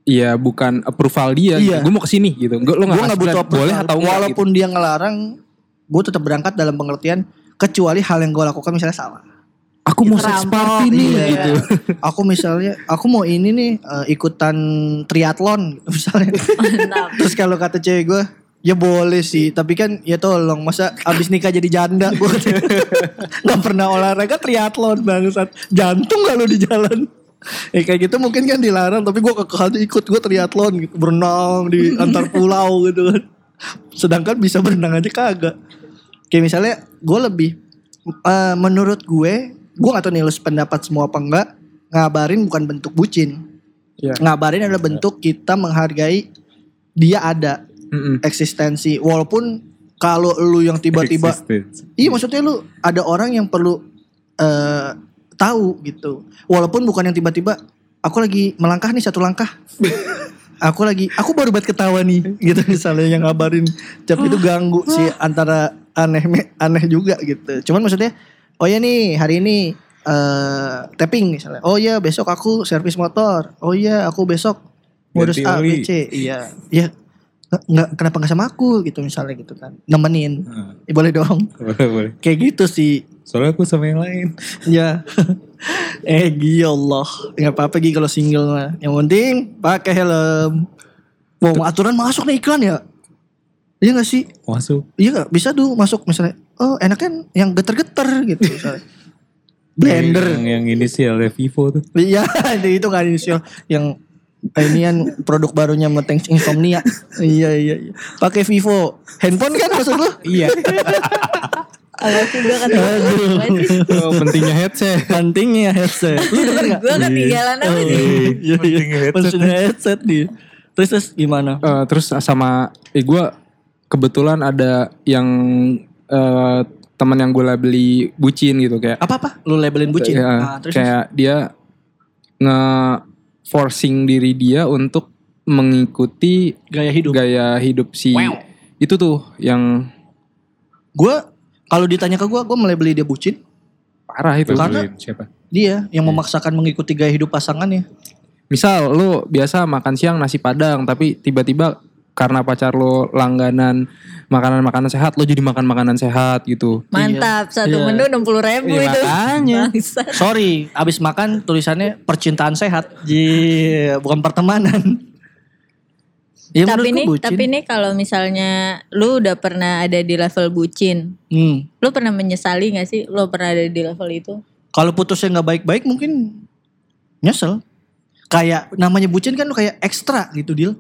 ya bukan approval dia. Iya. Gue mau ke sini gitu. Gue lo nggak butuh boleh approval. atau enggak Walaupun dia ngelarang, gue tetap berangkat dalam pengertian kecuali hal yang gue lakukan misalnya salah. gitu. Aku mau sex party nih Iya. gitu. Aku misalnya, aku mau ini nih eh, ikutan triathlon gitu misalnya. Terus kalau kata cewek gue, ya boleh sih. Tapi kan ya tolong, masa abis nikah jadi janda? Gue nggak pernah olahraga triathlon bangsat. Jantung lu di jalan? Ya kayak gitu mungkin kan dilarang tapi gue kekeh ikut gue triathlon gitu berenang di antar pulau gitu kan sedangkan bisa berenang aja kagak kayak misalnya gue lebih eh, menurut gue gue gak tahu nih lu pendapat semua apa enggak ngabarin bukan bentuk bucin Iya. ngabarin adalah bentuk kita menghargai dia ada Mm-mm. eksistensi. Walaupun kalau lu yang tiba-tiba Existence. iya maksudnya lu ada orang yang perlu eh tahu gitu. Walaupun bukan yang tiba-tiba aku lagi melangkah nih satu langkah. Aku lagi aku baru buat ketawa nih gitu misalnya yang ngabarin. Tapi itu ganggu sih antara aneh aneh juga gitu. Cuman maksudnya oh ya nih hari ini eh tapping misalnya. Oh ya besok aku servis motor. Oh ya aku besok ngurus A B. C. Iya. Ya nggak- kenapa nggak sama aku? Gitu misalnya gitu kan. Nemenin. Heeh. Ya, boleh dong. Boleh boleh. kayak gitu sih. Soalnya aku sama yang lain. ya. Eh Gi Allah. Nggak apa-apa Gi kalau single mah. Yang penting pakai helm. Wow aturan masuk nih iklan ya? Iya gak sih? Masuk. iya gak bisa tuh masuk misalnya oh enaknya yang geter-geter gitu misalnya. Blender. Yang, yang inisialnya Vivo tuh. iya itu kan inisial. Yang ini kan produk barunya Meteng Insomnia iya iya iya pakai Vivo handphone kan maksud lu Iya. Awas juga kata Oh, pentingnya headset. pentingnya headset lu denger gak Gue ketinggalan apa nih? Iya, iya. Pentingnya headset. Pentingnya headset nih. Terus terus gimana? Eh, terus sama eh gue kebetulan ada yang eh, teman yang gue labeli bucin gitu kayak Apa apa? Lu labelin bucin? Ya, Ah, terus kayak dia nge forcing diri dia untuk mengikuti gaya hidup. gaya hidup si itu tuh yang Gue kalau ditanya ke gue, gue melabeli dia bucin. parah itu. Karena- siapa? Dia yang memaksakan mengikuti gaya hidup pasangannya. Misal lu biasa makan siang nasi padang tapi tiba-tiba karena pacar lo langganan makanan-makanan sehat lo jadi makan makanan sehat gitu. Mantap, satu Iya. menu 60 ribu Iya, itu. makanya. Sorry, abis makan tulisannya percintaan sehat. Iya, bukan pertemanan. Ya, tapi nih, bucin. tapi nih kalau misalnya lu udah pernah ada di level bucin, Hmm. lu pernah menyesali gak sih lu pernah ada di level itu? Kalau putusnya nggak baik-baik mungkin nyesel. Kayak namanya bucin kan lu kayak ekstra gitu deal.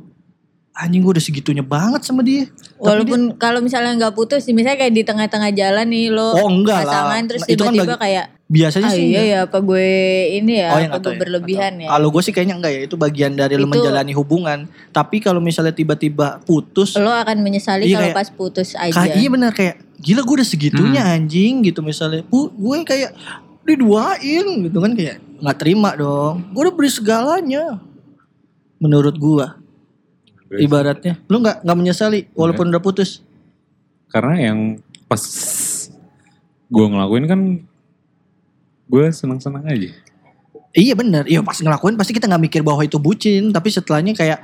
Anjing gue udah segitunya banget sama dia. Walaupun kalau misalnya nggak putus, misalnya kayak di tengah-tengah jalan nih lo Oh, enggak lah. pasangan terus Nah, itu kan tiba-tiba bagi- kayak biasanya ah sih iya ya apa gue ini ya Oh, yang apa gue ya, berlebihan nggak ya. Kalau gue sih kayaknya enggak ya, itu bagian dari Itu- menjalani hubungan. Tapi kalau misalnya tiba-tiba putus, Lo akan menyesali Iya, kalau kayak- pas putus aja. kayak iya benar kayak gila gue udah segitunya anjing gitu misalnya. Bu, gue kayak diduain gitu kan kayak nggak terima dong. Gue udah beri segalanya. Menurut gua ibaratnya, lu nggak nggak menyesali walaupun udah putus. Karena yang pas gue ngelakuin kan gue senang-senang aja. Iya bener, iya pas ngelakuin pasti kita nggak mikir bahwa itu bucin, tapi setelahnya kayak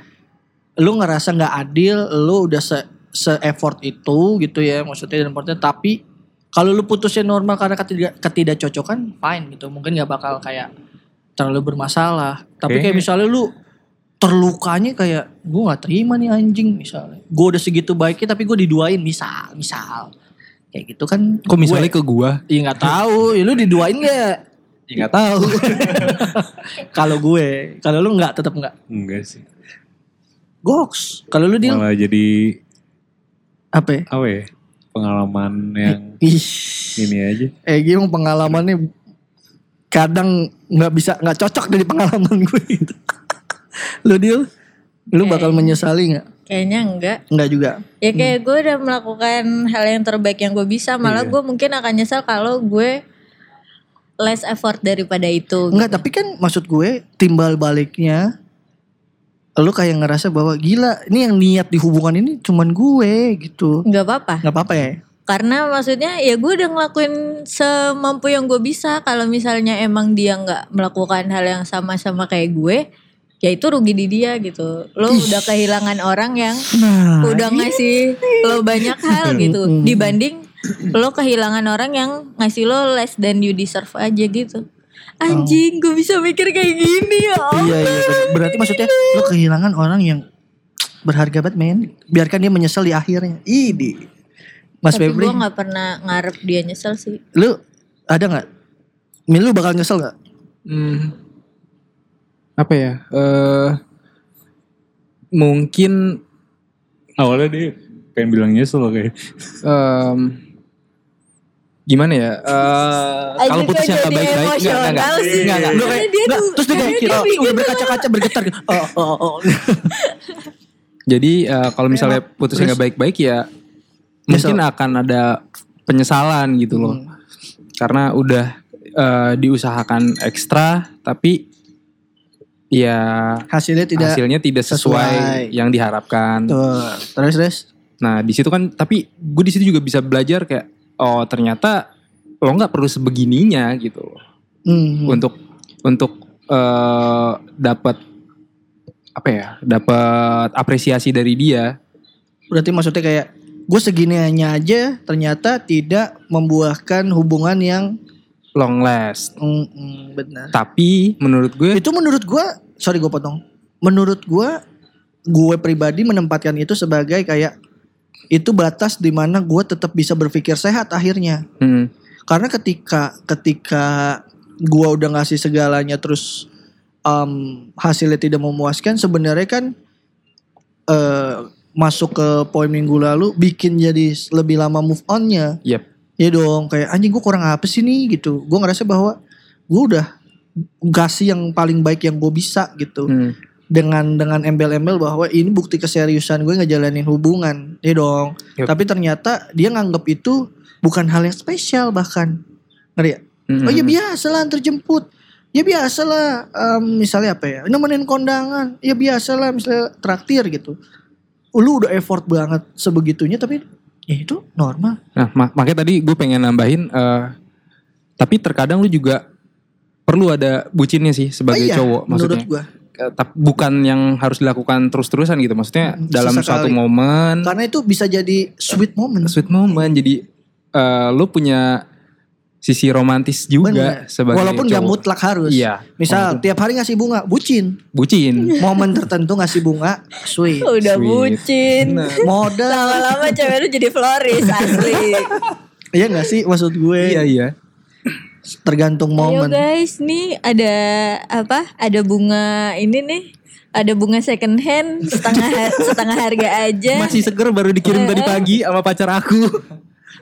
lu ngerasa nggak adil, lu udah se se effort itu gitu ya maksudnya dan maksudnya. Tapi kalau lu putusnya normal karena ketidak ketidakcocokan fine gitu. Mungkin nggak bakal kayak terlalu bermasalah. Tapi kayak Kayaknya- misalnya lu terlukanya kayak gue nggak terima nih anjing misalnya gue udah segitu baiknya tapi gue diduain misal misal kayak gitu kan Kok misalnya gue, ke gua? Iya nggak tahu, ya lu diduain gak? Ya nggak tahu. Kalau gue, kalau lu nggak tetap nggak. Enggak sih. Goks. Kalau lu deal Malah jadi apa? ya? apa ya? Pengalaman yang Ih, ini aja. eh gimana pengalamannya kadang nggak bisa nggak cocok dari pengalaman gue gitu. lu deal, lu bakal menyesali nggak? Kayaknya enggak. Nggak juga. Ya kayak gue udah melakukan hal yang terbaik yang gue bisa. Malah Iya. gue mungkin akan nyesal kalau gue less effort daripada itu. Enggak, tapi kan maksud gue timbal baliknya lu kayak ngerasa bahwa gila, ini yang niat di hubungan ini cuman gue gitu. Nggak apa-apa. Nggak apa-apa ya? Karena maksudnya ya gue udah ngelakuin semampu yang gue bisa. Kalau misalnya emang dia nggak melakukan hal yang sama-sama kayak gue, ya itu rugi di dia gitu. Lo udah kehilangan orang yang Nah, udah ngasih lo banyak hal gitu. Dibanding lo kehilangan orang yang ngasih lo less than you deserve aja gitu. Anjing, gue bisa mikir kayak gini ya. Allah. Iya iya berarti maksudnya lu kehilangan orang yang berharga banget men. Biarkan dia menyesal di akhirnya. Idi. Mas Tapi Febri, gue nggak pernah ngarep dia nyesel sih. lu ada nggak? Min lu bakal nyesel nggak? Hmm. Apa ya? Eh mungkin Awalnya dia pengen bilang nyesel kayak. em, gimana ya? Eh Aja kalau putusnya nggak jadi baik-baik, enggak, enggak, enggak, enggak, enggak. Kayak, Karena dia nggak, tuh- terus dia kayak kira dia udah bikin berkaca-kaca bergetar. gitu. Oh oh oh. Jadi eh, kalau misalnya putusnya nggak baik-baik ya mungkin akan ada penyesalan gitu loh. Hmm. Karena udah eh, diusahakan ekstra tapi ya Hasilnya tidak hasilnya tidak sesuai, sesuai. yang diharapkan. Tuh, terus terus. Nah di situ kan tapi gue di situ juga bisa belajar kayak oh ternyata lo nggak perlu sebegininya gitu loh. Hmm. untuk untuk eh dapat apa ya dapat apresiasi dari dia Berarti maksudnya kayak gue segininya aja ternyata tidak membuahkan hubungan yang long last mm, mm, benar. tapi menurut gue Itu menurut gua, sorry gue potong. Menurut gua, gue pribadi menempatkan itu sebagai kayak itu batas di mana gue tetap bisa berpikir sehat akhirnya. hmm, Karena ketika ketika gua udah ngasih segalanya terus em, hasilnya tidak memuaskan, sebenarnya kan eh masuk ke poin minggu lalu bikin jadi lebih lama move onnya. yep Ya dong, kayak anjing gue kurang apa sih nih gitu. Gue ngerasa bahwa gue udah kasih yang paling baik yang gue bisa gitu. hmm, Dengan dengan embel-embel bahwa ini bukti keseriusan gue ngejalanin hubungan. Ya dong. Yup. Tapi ternyata dia nganggap itu bukan hal yang spesial bahkan. Ngerti ya? hmm, Oh ya biasa lah antar jemput. Ya biasa lah em, misalnya apa ya. Nemenin kondangan. Ya biasa lah misalnya traktir gitu. Lu udah effort banget sebegitunya tapi ya itu normal. nah mak- makanya tadi gue pengen nambahin eh, tapi terkadang lu juga perlu ada bucinnya sih sebagai Oh iya, cowok menurut maksudnya. Eh, tap- bukan yang harus dilakukan terus-terusan gitu maksudnya Hmm, dalam sesekali. suatu momen Karena itu bisa jadi sweet moment. sweet moment jadi eh, lu punya sisi romantis juga Bener. sebagai Walaupun gak cowok. mutlak harus. Iya. Misal Walaupun- tiap hari ngasih bunga, bucin. bucin Momen tertentu ngasih bunga, sweet. Udah Sweet. bucin. Modal. Lama-lama cewek lu jadi floris asli. Iya gak sih maksud gue? iya iya Tergantung Ayo momen. guys, nih ada apa? Ada bunga ini nih. Ada bunga second hand setengah setengah harga aja. masih seger baru dikirim tadi pagi sama pacar aku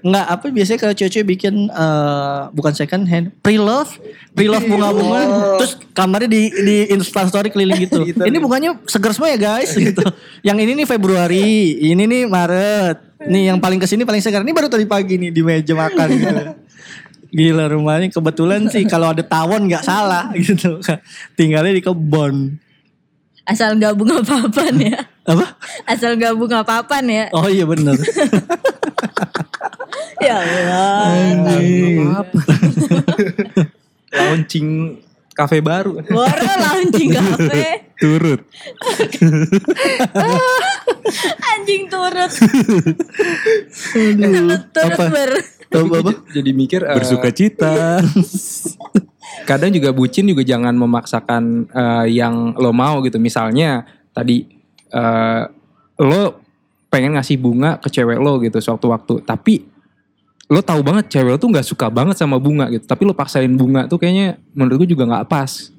Enggak, apa biasanya kalau cewek-cewek bikin eh, bukan second hand, pre-love, pre-love bunga-bunga, terus kamarnya di di Insta story keliling gitu. ini bunganya seger semua ya guys gitu. Yang ini nih Februari, ini nih Maret. Nih yang paling ke sini paling segar. Ini baru tadi pagi nih di meja makan gitu. Gila rumahnya kebetulan sih kalau ada tawon nggak salah gitu. Tinggalnya di kebon. Asal gak bunga papan ya. Apa? Asal gak bunga papan ya. Oh iya bener. Ya Allah. Apa? Launching kafe baru. Baru launching kafe. Turut. Anjing turut. Turut Apa? ber. Tahu apa? Jadi mikir eh, Bersuka cita. kadang juga bucin juga jangan memaksakan eh, yang lo mau gitu. Misalnya tadi eh, lo pengen ngasih bunga ke cewek lo gitu sewaktu-waktu, tapi lo tahu banget cewek lo tuh nggak suka banget sama bunga gitu, tapi lo paksain bunga tuh kayaknya menurut gue juga nggak pas.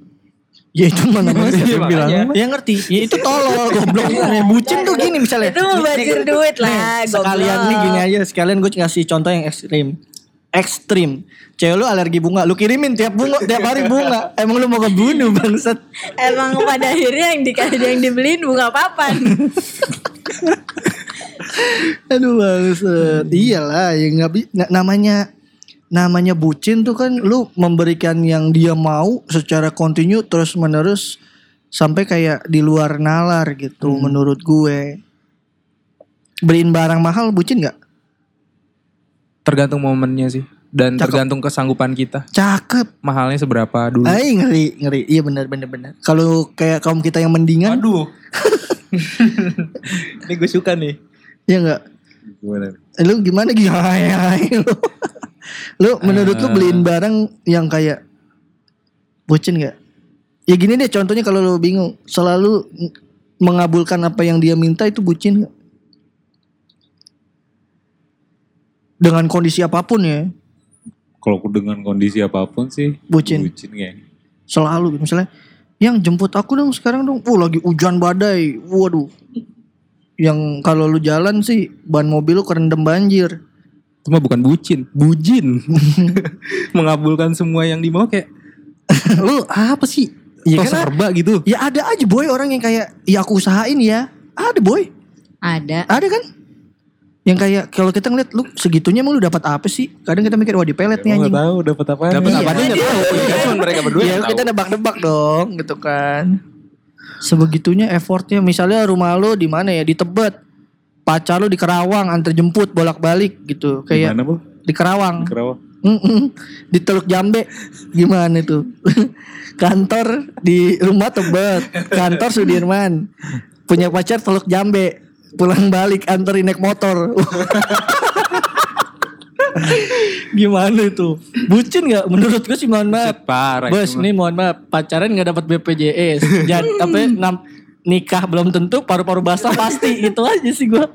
Ya itu mana Iya, siapa bilang. Ya ngerti. Ya itu tolol goblok. Bucin tuh gini misalnya. Itu membazir Nih, duit nih, lah, Sekalian nih gini aja. Sekalian gue ngasih contoh yang ekstrim. Ekstrim. Cewek lu alergi bunga. Lu kirimin tiap bunga tiap hari bunga. Emang lu mau ngebunuh bangsat. Emang pada akhirnya yang dikasih yang dibeliin bunga papan. Aduh bangsat. Iyalah ya nggak namanya namanya bucin tuh kan lu memberikan yang dia mau secara kontinu terus menerus sampai kayak di luar nalar gitu menurut gue. Beliin barang mahal bucin nggak? Tergantung momennya sih dan Cakep. tergantung kesanggupan kita. Cakep. Mahalnya seberapa dulu. Ay ngeri ngeri. Iya benar benar benar. Kalau kayak kaum kita yang mendingan, Aduh. Ini gue suka nih. Ya enggak. Gimana? Lu gimana hai, lu. lu menurut lu beliin barang yang kayak bucin nggak? Ya gini deh contohnya kalau lu bingung selalu mengabulkan apa yang dia minta itu bucin nggak? Dengan kondisi apa pun ya, Kalau aku dengan kondisi apa pun sih. Bucin. Bucin kayak. selalu. Misalnya, yang jemput aku dong sekarang dong. Oh lagi hujan badai, waduh. Yang kalau lu jalan sih ban mobil lu kerendam banjir. Itu mah bukan bucin, bujin. Mengabulkan semua yang dimau kayak lu apa sih? Iya Kok kan? serba gitu. Ya ada aja boy orang yang kayak ya aku usahain ya. Ada boy. Ada. Ada kan? Yang kayak kalau kita ngeliat lu segitunya emang lu dapat apa sih? Kadang kita mikir wah dipelet nih Emang anjing. nggak tahu dapat apa? Dapat Iya. apa aja nggak tahu. Kan cuma mereka berdua Iya yang kita tahu. nebak-nebak dong gitu kan. Sebegitunya effortnya misalnya rumah lu di mana ya di Tebet. Pacar lu di Kerawang antar jemput bolak-balik gitu. Kayak Gimana bu? di Kerawang. Kerawang. Mm-mm. Di Teluk Jambe gimana itu? Kantor di rumah Tebet, kantor Sudirman. Punya pacar Teluk Jambe, pulang balik anterin naik motor. gimana itu? Bucin nggak? Menurut gue sih mohon maaf. Parah Bos, nih mohon maaf, pacaran nggak dapat BPJS. Jadi apa ya, nam- nikah belum tentu, paru-paru basah pasti. Itu aja sih gua.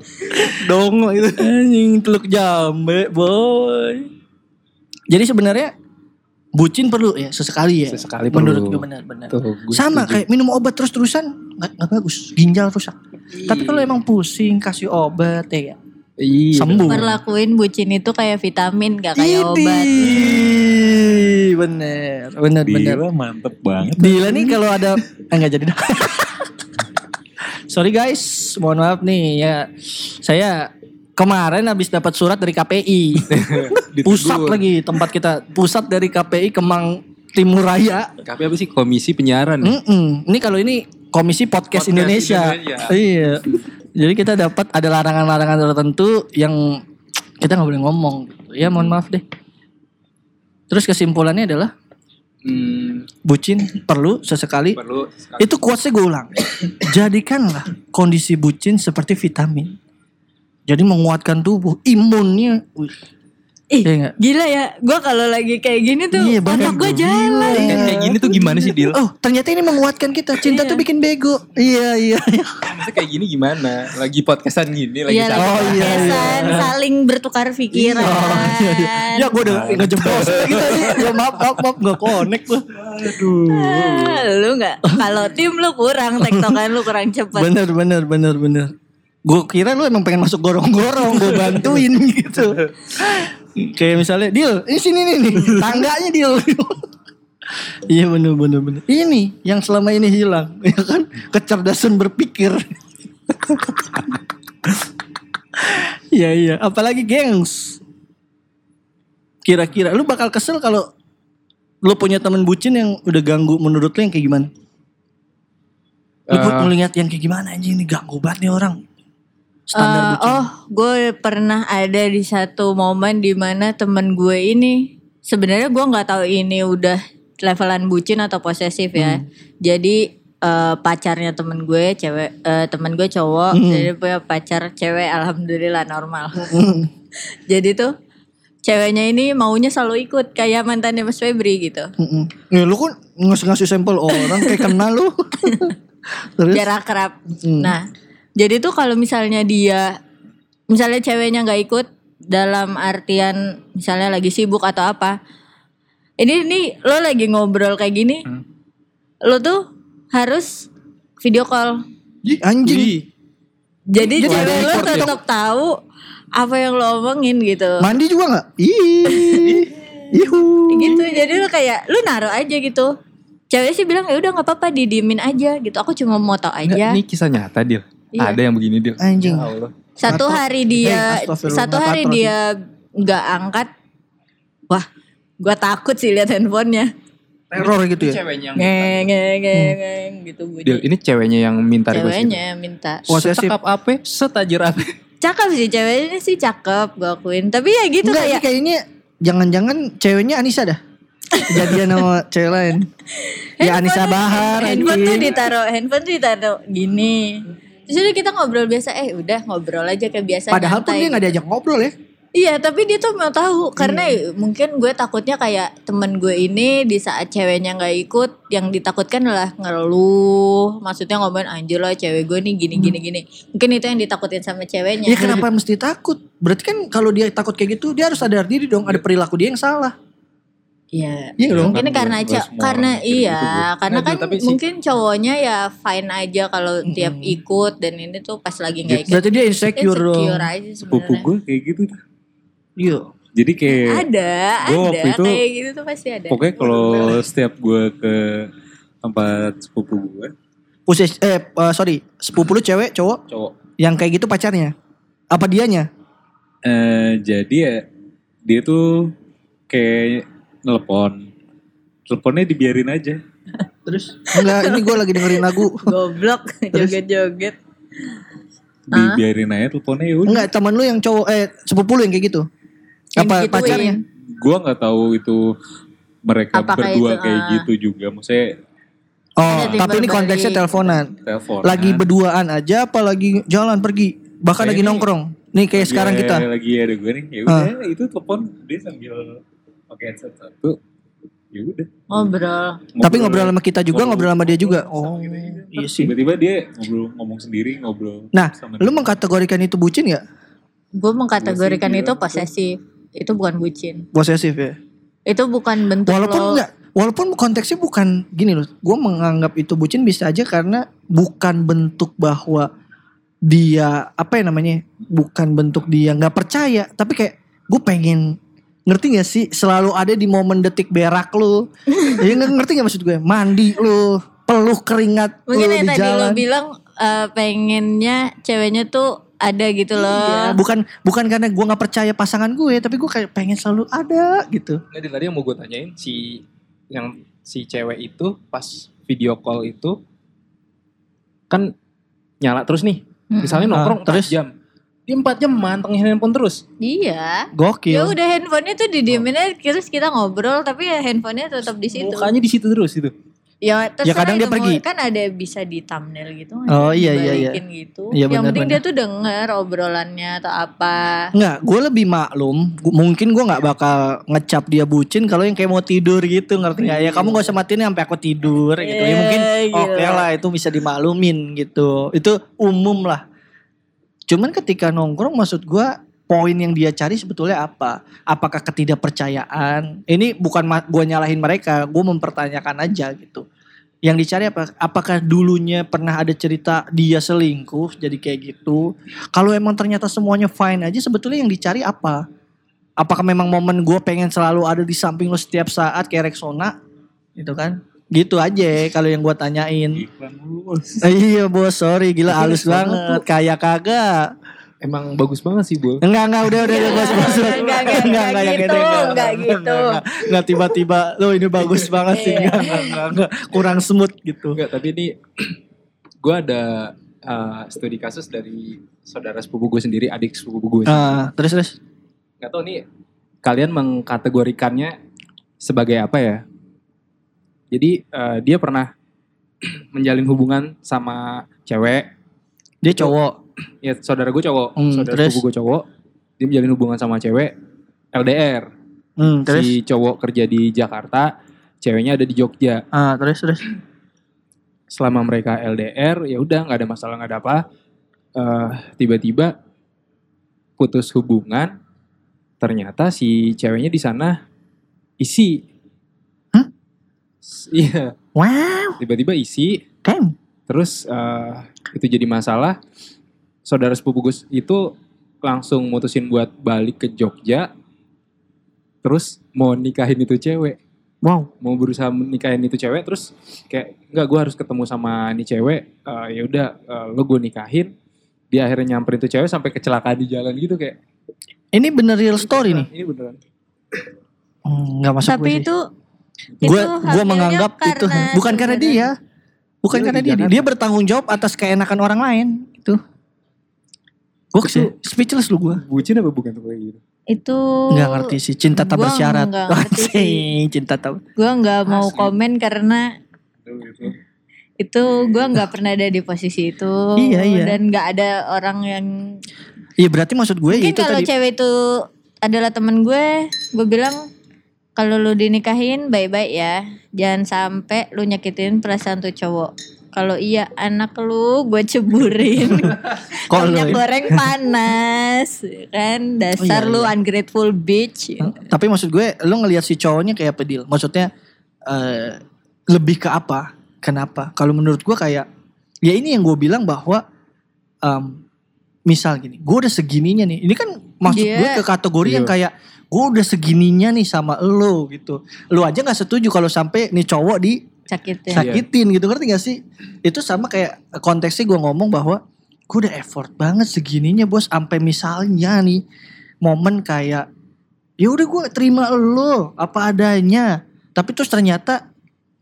Dongo itu. Anjing teluk jambe, boy. Jadi sebenarnya bucin perlu ya sesekali ya. Sesekali Menurut perlu. gue benar-benar. Gue Sama setuju. kayak minum obat terus-terusan nggak nggak bagus, ginjal rusak. Tapi kalau emang pusing kasih obat ya Iya. sembuh. Perlakuin bucin itu kayak vitamin gak kayak obat. Idih, bener, bener, bener. Gila mantep banget. Dila nih kalau ada eh, enggak jadi dah. Sorry guys, mohon maaf nih ya. Saya kemarin habis dapat surat dari KPI. pusat lagi tempat kita. Pusat dari KPI Kemang Timur Raya. Tapi apa sih komisi penyiaran? Mm-mm. Ini kalau ini Komisi Podcast, Podcast Indonesia. Indonesia. Iya. Jadi kita dapat ada larangan-larangan tertentu yang kita nggak boleh ngomong. Ya mohon maaf deh. Terus kesimpulannya adalah Hmm, bucin perlu sesekali perlu Itu quotesnya gue ulang. Jadikanlah kondisi bucin seperti vitamin. Jadi menguatkan tubuh, imunnya. Wih, Ih, Iya nggak? gila ya. Gue kalau lagi kayak gini tuh Iya, banyak otak gue gua. jalan. Iya. kayak gini tuh gimana sih Dil? Oh ternyata ini menguatkan kita. Cinta tuh bikin bego. Iya iya. iya. Maksudnya kayak gini gimana? Lagi podcastan gini lagi Iya, lagi Oh, iya, podcastan, saling bertukar pikiran. Oh, iya, iya. Ya gue udah ngejeblos gitu. Ya maaf maaf maaf gak connect gue. Ah, lu nggak kalau tim lu kurang tektokan lu kurang cepet. Bener bener bener bener. Gue kira lu emang pengen masuk gorong-gorong, gue bantuin gitu. Kayak misalnya, Dil, ini sini nih, nih tangganya Dil. Iya bener bener bener. Ini yang selama ini hilang, ya kan? Kecerdasan berpikir. Iya iya. Apalagi gengs. Kira-kira lu bakal kesel kalau lu punya temen bucin yang udah ganggu menurut lu yang kayak gimana? Lu Eh. melihat yang kayak gimana anjing ini ganggu banget nih orang. Standar Eh, bucin? oh, gue pernah ada di satu momen di mana temen gue ini sebenarnya gue nggak tahu ini udah levelan bucin atau posesif ya. Hmm. Jadi eh, pacarnya temen gue cewek, eh, temen gue cowok, Hmm. jadi punya pacar cewek, alhamdulillah normal. Hmm. jadi tuh ceweknya ini maunya selalu ikut kayak mantannya Mas Febri gitu. Mm-mm. Ya, lu kan ngasih-ngasih sampel orang kayak kenal lu. Terus? biar akrab. Hmm. Nah, jadi tuh kalau misalnya dia, misalnya ceweknya nggak ikut dalam artian misalnya lagi sibuk atau apa, ini nih lo lagi ngobrol kayak gini, Hmm. lo tuh harus video call. Ih, anjing. Wih, Jadi, Jadi cewek lo ya? tetap tahu apa yang lo omongin gitu. Mandi juga nggak? Ih. Ihu. gitu jadi lo kayak lu naruh aja gitu cewek sih bilang ya udah nggak apa-apa didiemin aja gitu aku cuma mau tahu enggak, aja ini kisah nyata Dil. Iya. Ada yang begini Dil. Anjing. Ya Allah. satu hari Eh, dia astagfirullah, satu nggak hari dia nggak angkat wah gua takut sih lihat handphonenya Teror gitu ya. Ceweknya yang ngeng ngeng ngeng ngeng gitu bunyi ini ceweknya yang minta request gitu. ceweknya minta Posesif. Setekap apa? Setajir apa? cakep sih ceweknya sih cakep gua akuin tapi ya gitu Enggak, ini kayak kayaknya jangan-jangan ceweknya Anissa dah. Kejadian sama cewek lain. Ya Anissa Bahar. handphone tuh ditaruh handphone tuh ditaruh gini udah kita ngobrol biasa eh udah ngobrol aja kayak biasa Padahal pun dia nggak diajak ngobrol ya. Iya tapi dia tuh mau tahu karena mungkin gue takutnya kayak temen gue ini di saat ceweknya nggak ikut yang ditakutkan adalah ngeluh maksudnya ngomongin anjir lah cewek gue nih gini gini gini mungkin itu yang ditakutin sama ceweknya Ya kenapa mesti takut? Berarti kan kalau dia takut kayak gitu, dia harus sadar diri dong. Ada perilaku dia yang salah. Iya Iya dong. mungkin Kan karena semua karena iya gitu, karena kan tapi sih- mungkin cowoknya ya fine aja kalau tiap ikut dan ini tuh pas lagi nggak ikut Berarti dia insecure, dong. insecure aja Sepupu sebenarnya gue kayak gitu. Iya. Jadi kayak ada Gua ada waktu itu- kayak gitu tuh pasti ada pokoknya kalau setiap gue ke tempat sepupu gue Puses, eh eh, sorry, sepupu lu cewek, cowok cowok yang kayak gitu pacarnya. Apa dianya? eh jadi ya dia tuh kayak nelepon teleponnya dibiarin aja Terus enggak, ini gue lagi dengerin lagu. goblok joget-joget dibiarin aja teleponnya ya udah Enggak, teman lu yang cowok eh sepupu lu yang kayak gitu. Yang Apa digituin. pacarnya? gue nggak tahu itu mereka Apakah berdua itu, kayak ah. gitu juga maksudnya Oh, Ada tapi ini konteksnya teleponan. telepon Lagi berduaan aja apa lagi jalan pergi? Bahkan lagi Kayaknya- nongkrong. Nih kayak sekarang kita. lagi ada gue nih ya udah itu telepon dia sambil pakai headset satu ya udah ngobrol Tapi ngobrol sama kita juga, ngobrol sama dia juga. sama Oh, kita juga. iya Terus sih. tiba-tiba dia ngobrol ngomong sendiri ngobrol Nah, sama lu dia. mengkategorikan itu bucin gak? gue mengkategorikan sih itu posesif itu bukan bucin Posesif ya. itu bukan bentuk Walaupun lo enggak, walaupun konteksnya bukan gini loh. Gue menganggap itu bucin bisa aja karena bukan bentuk bahwa dia apa ya namanya? Bukan bentuk dia nggak percaya, tapi kayak gue pengen ngerti gak sih? Selalu ada di momen detik berak lu. Ya ngerti gak maksud gue? Mandi lu peluh keringat mungkin lu yang di tadi lo jalan. bilang eh, pengennya ceweknya tuh ada gitu loh. Iya, bukan bukan karena gue nggak percaya pasangan gue tapi gue kayak pengen selalu ada gitu. Nggak, Dil, tadi yang mau gue tanyain si yang si cewek itu pas video call itu kan nyala terus nih. Misalnya nongkrong Ah, terus? 4 jam. Dia 4 jam mantengin handphone terus. iya ya gokil udah handphonenya tuh didiemin aja terus kita ngobrol tapi ya handphonenya tetap di situ Mukanya di situ terus itu. ya terserah kadang dia pergi. kan ada bisa di thumbnail gitu Oh, iya, iya, iya. gitu Iya, yang benar, penting dia tuh denger obrolannya atau apa Nggak, gue lebih maklum. Mungkin gue nggak bakal ngecap dia bucin kalau yang kayak mau tidur gitu, ngerti nggak? Ya kamu gak usah matiin sampai aku tidur gitu. Ya mungkin Eh, oke gila. lah itu bisa dimaklumin gitu. Itu umum lah. Cuman ketika nongkrong maksud gue poin yang dia cari sebetulnya apa? Apakah ketidakpercayaan? Ini bukan gue nyalahin mereka, gue mempertanyakan aja gitu. Yang dicari apa? Apakah dulunya pernah ada cerita dia selingkuh jadi kayak gitu? Kalau emang ternyata semuanya fine aja sebetulnya yang dicari apa? Apakah memang momen gue pengen selalu ada di samping lo setiap saat kayak Rexona? Gitu kan? Gitu aja kalau yang gue tanyain. iklan dulu bos. Iya bos, sorry gila halus banget. Kayak kagak. Emang bagus banget sih, Bul. Enggak, enggak, udah, udah, udah, bos, bos. Enggak, enggak, enggak, enggak yang gitu, enggak gitu. enggak. Tiba-tiba, lo ini bagus banget sih. Iya. Enggak, enggak, enggak. Kurang smooth gitu. Enggak, tapi ini gue ada eh, studi kasus dari saudara sepupu gue sendiri, adik sepupu gue. sendiri. Ah, terus terus. Gak tau nih kalian mengkategorikannya sebagai apa ya? Jadi eh, dia pernah menjalin hubungan sama cewek, Dia cowok. ya saudara gue cowok, Hmm, saudara terus? gue cowok, dia menjalin hubungan sama cewek LDR. Hmm, terus. Si cowok kerja di Jakarta, ceweknya ada di Jogja. Ah, terus terus. Selama mereka LDR, ya udah nggak ada masalah nggak ada apa. Eh, Tiba-tiba putus hubungan, ternyata si ceweknya di sana isi. Iya, Wow, tiba-tiba isi. damn. Terus eh, itu jadi masalah. Saudara sepupu Gus itu langsung mutusin buat balik ke Jogja. Terus mau nikahin itu cewek. Wow. Mau berusaha nikahin itu cewek. Terus kayak enggak gue harus ketemu sama nih cewek. Eh, ya udah eh, lo gue nikahin. Dia akhirnya nyamperin tuh cewek sampai kecelakaan di jalan gitu kayak. Ini bener real story nih. Ini beneran. Hmm, Nggak masuk Tapi gue sih. Itu gue itu gue menganggap itu karena bukan karena dia bukan Dia karena dia dia bertanggung jawab atas keenakan orang lain itu gue sih speechless lu gue Bucin apa bukan tuh kayak gitu? itu nggak ngerti sih cinta tak bersyarat nggak ngerti sih. Cinta tak gue nggak mau Asli. komen karena gitu. itu gue nggak pernah ada di posisi itu Iya, iya. dan nggak ada orang yang iya berarti maksud gue mungkin itu kalau tadi cewek itu adalah temen gue gue bilang kalau lu dinikahin baik-baik ya. Jangan sampai lu nyakitin perasaan tuh cowok. Kalau iya anak lu gue ceburin. Minyak ya? goreng panas kan? Dasar Oh, iya, lu iya. ungrateful bitch. Tapi maksud gue lu ngelihat si cowoknya kayak deal maksudnya eh, lebih ke apa? Kenapa? Kalau menurut gue kayak ya ini yang gue bilang bahwa em, misal gini gue udah segininya nih. Ini kan maksud Dia- gue ke kategori yang Iya. kayak gue udah segininya nih sama lo gitu. Lu aja nggak setuju kalau sampai nih cowok di sakitin. sakitin gitu. Ngerti gak sih? Itu sama kayak konteksnya gue ngomong bahwa gue udah effort banget segininya bos. Sampai misalnya nih momen kayak ya udah gue terima lo apa adanya. Tapi terus ternyata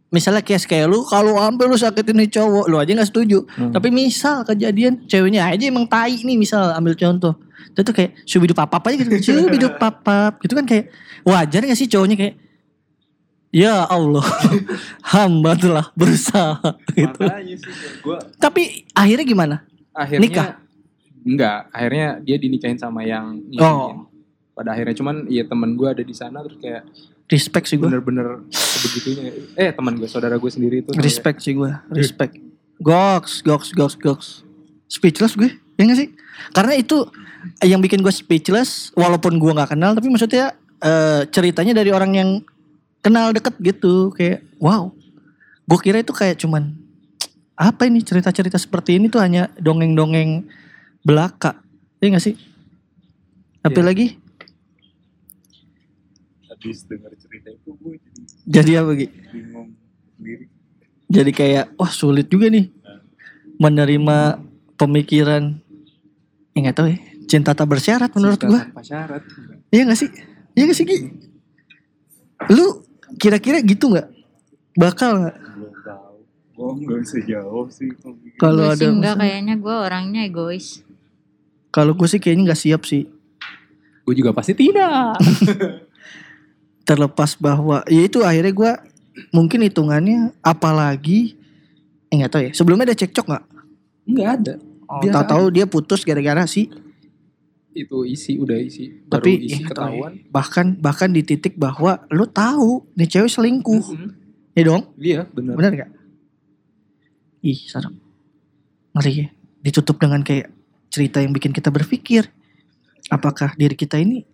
misalnya kayak kayak lu kalau sampai lu sakitin nih cowok lu aja nggak setuju. Hmm. tapi misal kejadian ceweknya aja emang tai nih misal ambil contoh itu tuh kayak subidu papap aja gitu. Subidu papap gitu kan kayak wajar gak sih cowoknya kayak ya Allah hamba telah berusaha gitu. Makanya sih gue tapi akhirnya gimana? Akhirnya Nikah? enggak akhirnya dia dinikahin sama yang Oh. ngizinin. pada akhirnya cuman ya teman gue ada di sana terus kayak respect sih gue bener-bener sebegitunya. Eh teman gue saudara gue sendiri itu respect sih gue respect. Goks goks goks goks. Speechless gue ya gak sih? Karena itu yang bikin gue speechless walaupun gue nggak kenal tapi maksudnya eh, ceritanya dari orang yang kenal deket gitu kayak wow. Gue kira itu kayak cuman apa ini cerita-cerita seperti ini tuh hanya dongeng-dongeng belaka. Ya gak sih? Apa Iya. lagi? Habis dengar cerita itu gue jadi jadi apa Gi? bingung sendiri. jadi kayak wah sulit juga nih menerima pemikiran. Ya nggak tahu ya cinta tak bersyarat menurut gua. tanpa syarat. Iya gak sih? Iya gak sih Gi? Lu kira-kira gitu nggak? Bakal tahu. Gue nggak bisa jawab sih. kalau kalau Gue ada enggak kayaknya gue orangnya egois. Kalau gue sih kayaknya nggak siap sih. Gue juga pasti tidak. Terlepas bahwa ya itu akhirnya gua mungkin hitungannya apalagi eh nggak tahu ya. Sebelumnya ada cekcok nggak? Nggak ada. Oh, tahu-tahu dia putus gara-gara sih itu isi udah isi baru tapi isi ya, ketahuan bahkan bahkan di titik bahwa lu tahu nih cewek selingkuh Mhm. ya dong iya benar Benar gak? Ih, serem. Ngeri ya. Ditutup dengan kayak cerita yang bikin kita berpikir. Apakah diri kita ini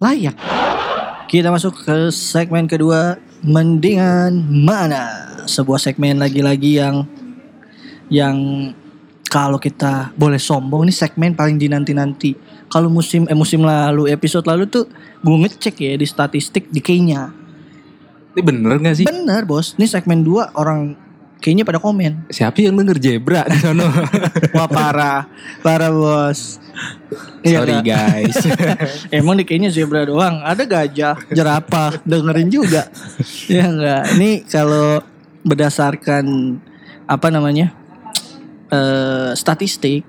layak? Kita masuk ke segmen kedua. Mendingan mana? Sebuah segmen lagi-lagi yang yang kalau kita boleh sombong ini segmen paling dinanti-nanti. Kalau musim eh musim lalu episode lalu tuh gue ngecek ya di statistik di Kenya. ini bener gak sih Bener bos, ini segmen 2 orang kayaknya pada komen. siapa yang denger Jebra di sono Wah parah, parah bos. Iya sorry guys Emang di kayaknya zebra doang, ada gajah, jerapah, dengerin juga. ya enggak. Ini kalau berdasarkan apa namanya? eh, statistik.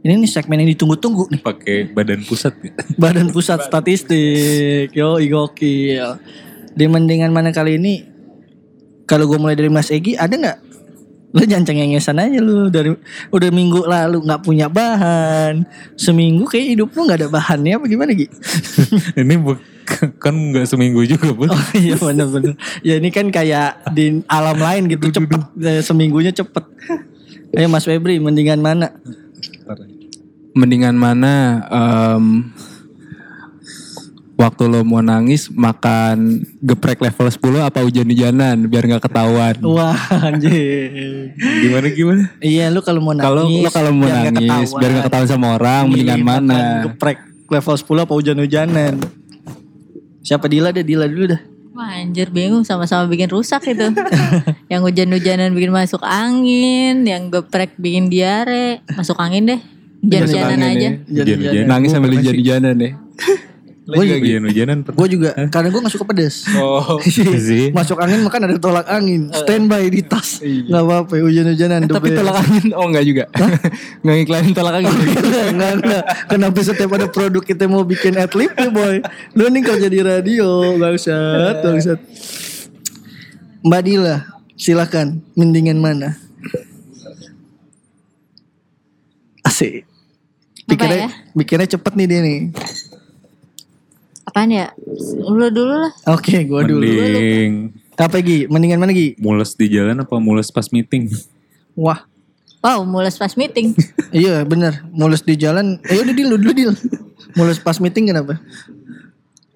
Ini nih segmen yang ditunggu-tunggu nih. Pakai badan pusat ya. Badan Pusat Statistik. Yo, gokil. Di mendingan mana kali ini? Kalau gue mulai dari Mas Egi, ada nggak? Lu jangan cengengesan aja lu dari udah minggu lalu nggak punya bahan. Seminggu kayak hidup lu nggak ada bahannya apa gimana Gi? Ini kan nggak seminggu juga pun. Oh iya bener-bener. Ya ini kan kayak di alam lain gitu cepet. Eh, Seminggunya cepet. Ayo Mas Febri, mendingan mana? Mendingan mana em, waktu lo mau nangis makan geprek level 10 apa hujan-hujanan biar nggak ketahuan. Wah anjir. Gimana gimana? Iya lu kalau mau nangis. Kalau lo kalau mau biar nangis ketahuan. biar nggak ketahuan sama orang, mendingan Milih mana? Geprek level 10 apa hujan-hujanan? Siapa Dila deh, Dila dulu dah. Wah anjir bingung sama-sama bikin rusak itu. yang hujan-hujanan bikin masuk angin, yang geprek bikin diare, masuk angin deh. Hujan-hujanan aja. ya. Hujan-hujanan. Nangis sambil hujan-hujanan deh. Gue juga, Hujan-hujanan pernah. gue juga karena gue gak suka pedes. Oh. sih. Masuk angin makan ada tolak angin, standby di tas. Nggak apa-apa, hujan-hujanan. the Tapi best. tolak angin oh enggak juga. Enggak ngiklanin tolak angin. Enggak, enggak. Kenapa setiap ada produk kita mau bikin adlib ya boy? Lu nih kerja di radio, bangsat, bangsat. Mbak Dila, silakan. Mendingan mana? Asik. Pikirnya, ya? pikirnya cepet nih dia nih. Apaan ya? Lu dulu lah. Oke, gua dulu. Mending Apa Gi? Mendingan mana Gi? mules di jalan apa mules pas meeting? Wah, Wow, mulai pas meeting. iya bener. Mulus di jalan. Eh udah deal, dulu deal. Mulus pas meeting kenapa?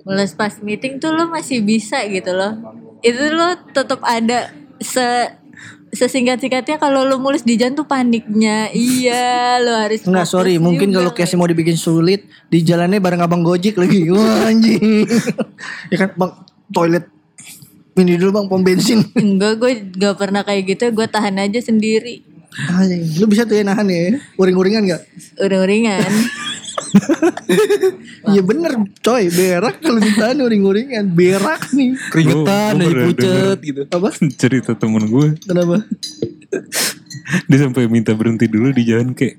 Mulai pas meeting tuh lo masih bisa gitu loh. Itu lo tetap ada se sesingkat-singkatnya kalau lo mulus di jalan tuh paniknya. Iya, lo harus Enggak, sorry. Mungkin kalau case mau dibikin sulit, di jalannya bareng abang Gojek lagi. Wah, anjing. ya kan, Bang, toilet. Ini dulu bang, pom bensin. Enggak, gue gak pernah kayak gitu. Gue tahan aja sendiri. Anjing, Lu bisa tuh ya nahan ya. Uring-uringan gak? Uring-uringan. Iya bener, coy. Berak kalau ditahan uring-uringan. Berak nih. Keringetan dari pucet gitu. Apa? Cerita temen gue. Kenapa? Dia sampai minta berhenti dulu di jalan kayak.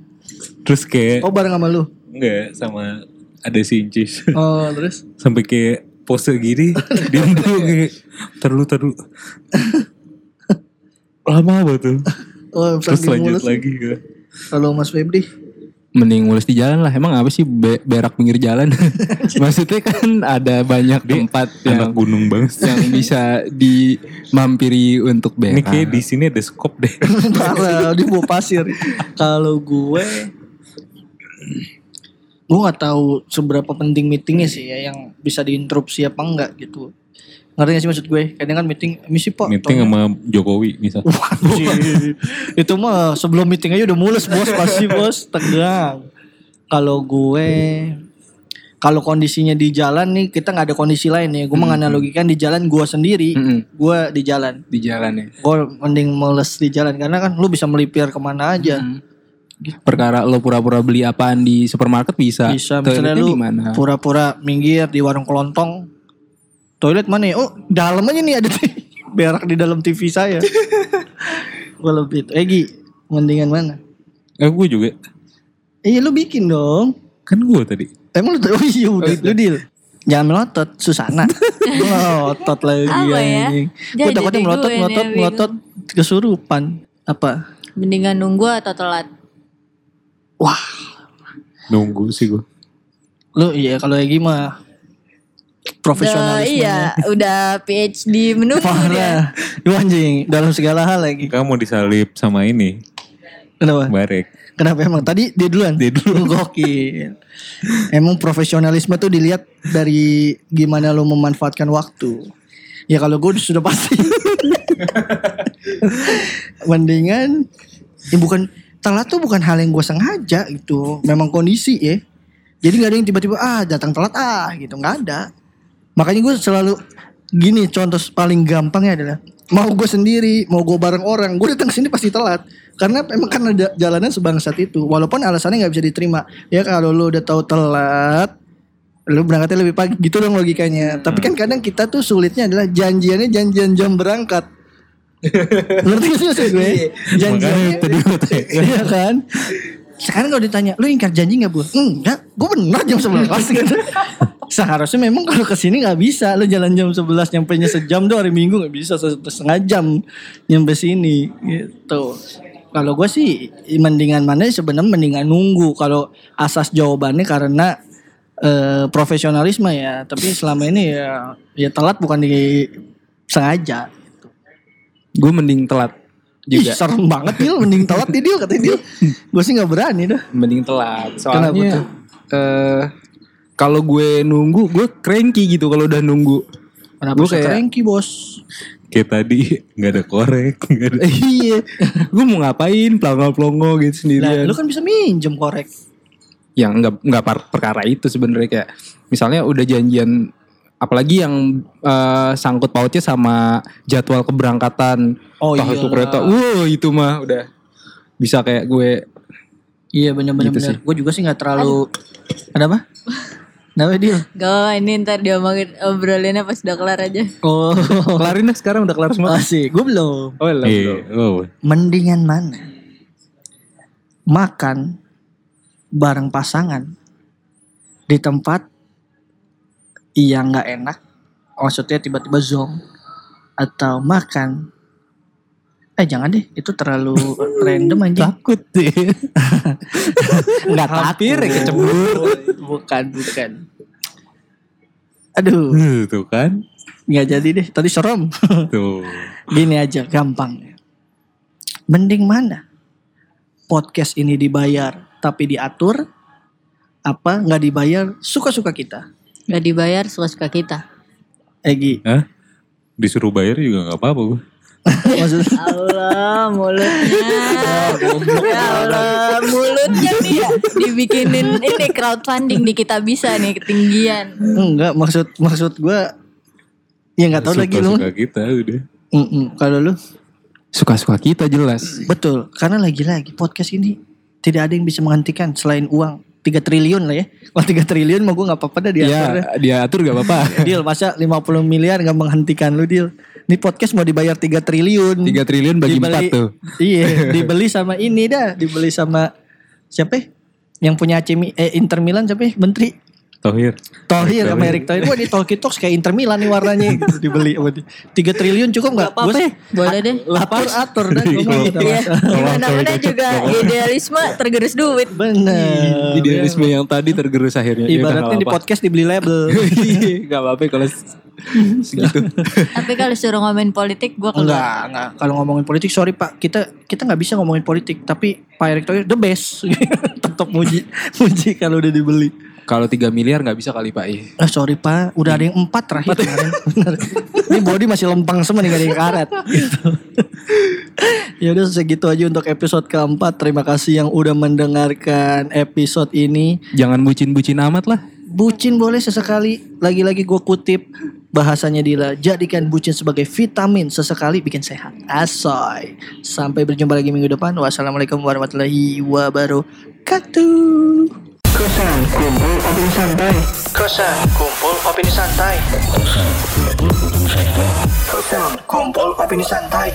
Terus kayak. Oh bareng sama lu? Enggak sama ada si Incis. Oh terus? sampai kayak pose gini dia dulu kayak terlalu terlalu lama banget tuh Oh terus lanjut mulus. lagi kan Kalau Mas Febri? Mending mulus di jalan lah. Emang apa sih be- berak pinggir jalan? Maksudnya kan ada banyak tempat anak yang gunung banget yang bisa dimampiri untuk ini berak. kayak di sini ada skop deh Parah, dia bawa pasir. Kalau gue gue nggak tahu seberapa penting meetingnya sih ya yang bisa diinterupsi apa enggak gitu. Ngerti gak sih maksud gue? Kadang kan meeting misi pak. meeting sama Jokowi misal itu mah sebelum meeting aja udah mulus bos pasti bos tegang. Kalau gue kalau kondisinya di jalan nih kita nggak ada kondisi lain ya. Gue menganalogikan di jalan gue sendiri, Mm-mm. gue di jalan. di jalan ya. Gue mending males di jalan karena kan lu bisa melipir ke mana aja. Perkara lo pura-pura beli apaan di supermarket bisa. Bisa misalnya lu pura-pura minggir di warung kelontong. Toilet mana ya? Oh, dalam aja nih ada berak di dalam TV saya. Gue lebih itu. Egi, mendingan mana? eh gue juga Iya lu bikin dong. kan gue tadi Emang lu oh iya udah lu deal. Jangan melotot Susana. melotot lagi Apa ya? Gue takutnya melotot melotot melotot kesurupan. Apa? Mendingan nunggu atau telat. Wah, nunggu sih gue lu iya kalau Egi mah Udah, profesionalisme. iya, udah PhD menunggu dia. Parah. Lu anjing dalam segala hal lagi. kamu mau disalip sama ini Kenapa? barek Kenapa emang? Tadi dia duluan. Dia dulu. Gokil. Emang profesionalisme tuh dilihat dari gimana lo memanfaatkan waktu. Ya kalau gue sudah pasti. Mendingan, ya bukan telat tuh bukan hal yang gue sengaja gitu. Memang kondisi ya. Jadi nggak ada yang tiba-tiba ah datang telat ah gitu nggak ada. Makanya gue selalu gini contoh paling gampangnya adalah mau gue sendiri mau gue bareng orang gue datang sini pasti telat karena emang kan ada jalanan sebangsat itu walaupun alasannya nggak bisa diterima ya kalau lu udah tahu telat lu berangkatnya lebih pagi gitu dong logikanya tapi kan kadang kita tuh sulitnya adalah janjiannya janjian jam berangkat Ngerti gak sih maksud gue? Janjiannya gue tanya. Iya kan? Sekarang kalau ditanya, lu ingkar janji gak bu? Enggak, gue bener jam 11 gitu. Seharusnya memang kalau ke sini gak bisa. Lu jalan jam 11 nyampe nya sejam tuh hari minggu gak bisa. se- Setengah jam nyampe sini gitu. Kalau gue sih mendingan mana sebenarnya mendingan nunggu. Kalau asas jawabannya karena eh, profesionalisme ya. Tapi selama ini ya, ya telat bukan di sengaja. Gue mending telat Ih juga. serem banget Dil Mending telat nih Dil Katanya Dil Gue sih gak berani dah Mending telat. Kenapa Soalnya tuh? eh kalau gue nunggu, gue cranky gitu kalau udah nunggu. Kenapa Gue kayak- cranky bos Kayak tadi nggak ada korek, nggak ada. iya. gue mau ngapain pelongo-pelongo gitu Nah sendirian. lu kan bisa minjem korek yang nggak nggak perkara itu sebenarnya kayak misalnya udah janjian apalagi yang eh, sangkut pautnya sama jadwal keberangkatan Oh Entah itu iyalah. kereta wow itu mah udah bisa kayak gue Iya bener-bener Gitu bener. Gue juga sih gak terlalu Ada apa? Kenapa Dil? Gak ini ntar diomongin obrolannya pas udah kelar aja. Oh kelarin dah sekarang udah kelar semua Masih Gue belum oh lah Iya, oh. Mendingan mana? Makan Bareng pasangan Di tempat Yang gak enak Maksudnya tiba-tiba zong Atau makan Eh jangan deh Itu terlalu random aja takut deh Nggak Hampir takut. ya kecebur. Bukan, bukan. Aduh, Tuh kan, nggak jadi deh. Tadi serem. tuh. Gini aja, gampang. Mending mana? Podcast ini dibayar tapi diatur, apa nggak dibayar suka-suka kita? Gak dibayar suka-suka kita. Egi, Hah? Disuruh bayar juga nggak apa-apa gue. maksudnya Allah mulutnya. ya Allah mulutnya nih dibikinin ini crowdfunding di kita bisa nih ketinggian. enggak maksud maksud gue ya nggak tahu lagi lu. Suka kita udah. Mm-mm, Kalau lu suka-suka kita jelas betul, karena lagi-lagi podcast ini tidak ada yang bisa menghentikan selain uang 3 triliun lah ya. Kalau 3 triliun mau gue nggak apa-apa dah diatur. ya dia atur gak apa-apa Deal masa 50 miliar gak menghentikan lu deal Ini podcast mau dibayar 3 triliun 3 triliun bagi Dibeli- 4 tuh Iya dibeli sama ini dah Dibeli sama Siapa ya? Yang punya AC eh, Inter Milan siapa ya? Menteri Tohir. Tohir sama Tohir. Erik Tohir Wah di Talkie Talks kayak Inter Milan nih warnanya gitu, Dibeli sama dia 3 triliun cukup gak? Apa apa? Boleh deh. Atur atur gua mah gitu. Iya, Tolong, gimana mana tolong, juga idealisme tergerus duit. Bener idealisme yang tadi tergerus akhirnya Ya udah, Ibaratnya di apa-apa. podcast dibeli label Iya, Gak apa-apa kalau segitu Tapi kalau suruh ngomongin politik gue keluar. Enggak, enggak. Kalau ngomongin politik, sorry Pak, kita kita nggak bisa ngomongin politik. Tapi Pak Erick Thohir the best. Tetap muji, muji kalau udah dibeli. Kalau 3 miliar gak bisa kali Pak. Ah sorry Pak, udah ada yang empat terakhir kemarin. Ini body masih lempang semua nih gak ada yang karet. Gitu. ya udah segitu aja untuk episode keempat. Terima kasih yang udah mendengarkan episode ini. Jangan bucin-bucin amat lah Bucin boleh sesekali. Lagi-lagi gue kutip bahasanya Dila. Jadikan bucin sebagai vitamin sesekali bikin sehat. Asoy. Sampai berjumpa lagi minggu depan. Wassalamualaikum warahmatullahi wabarakatuh. Kosan kumpul opini santai. Kosan kumpul opini santai. Kosan kumpul opini santai.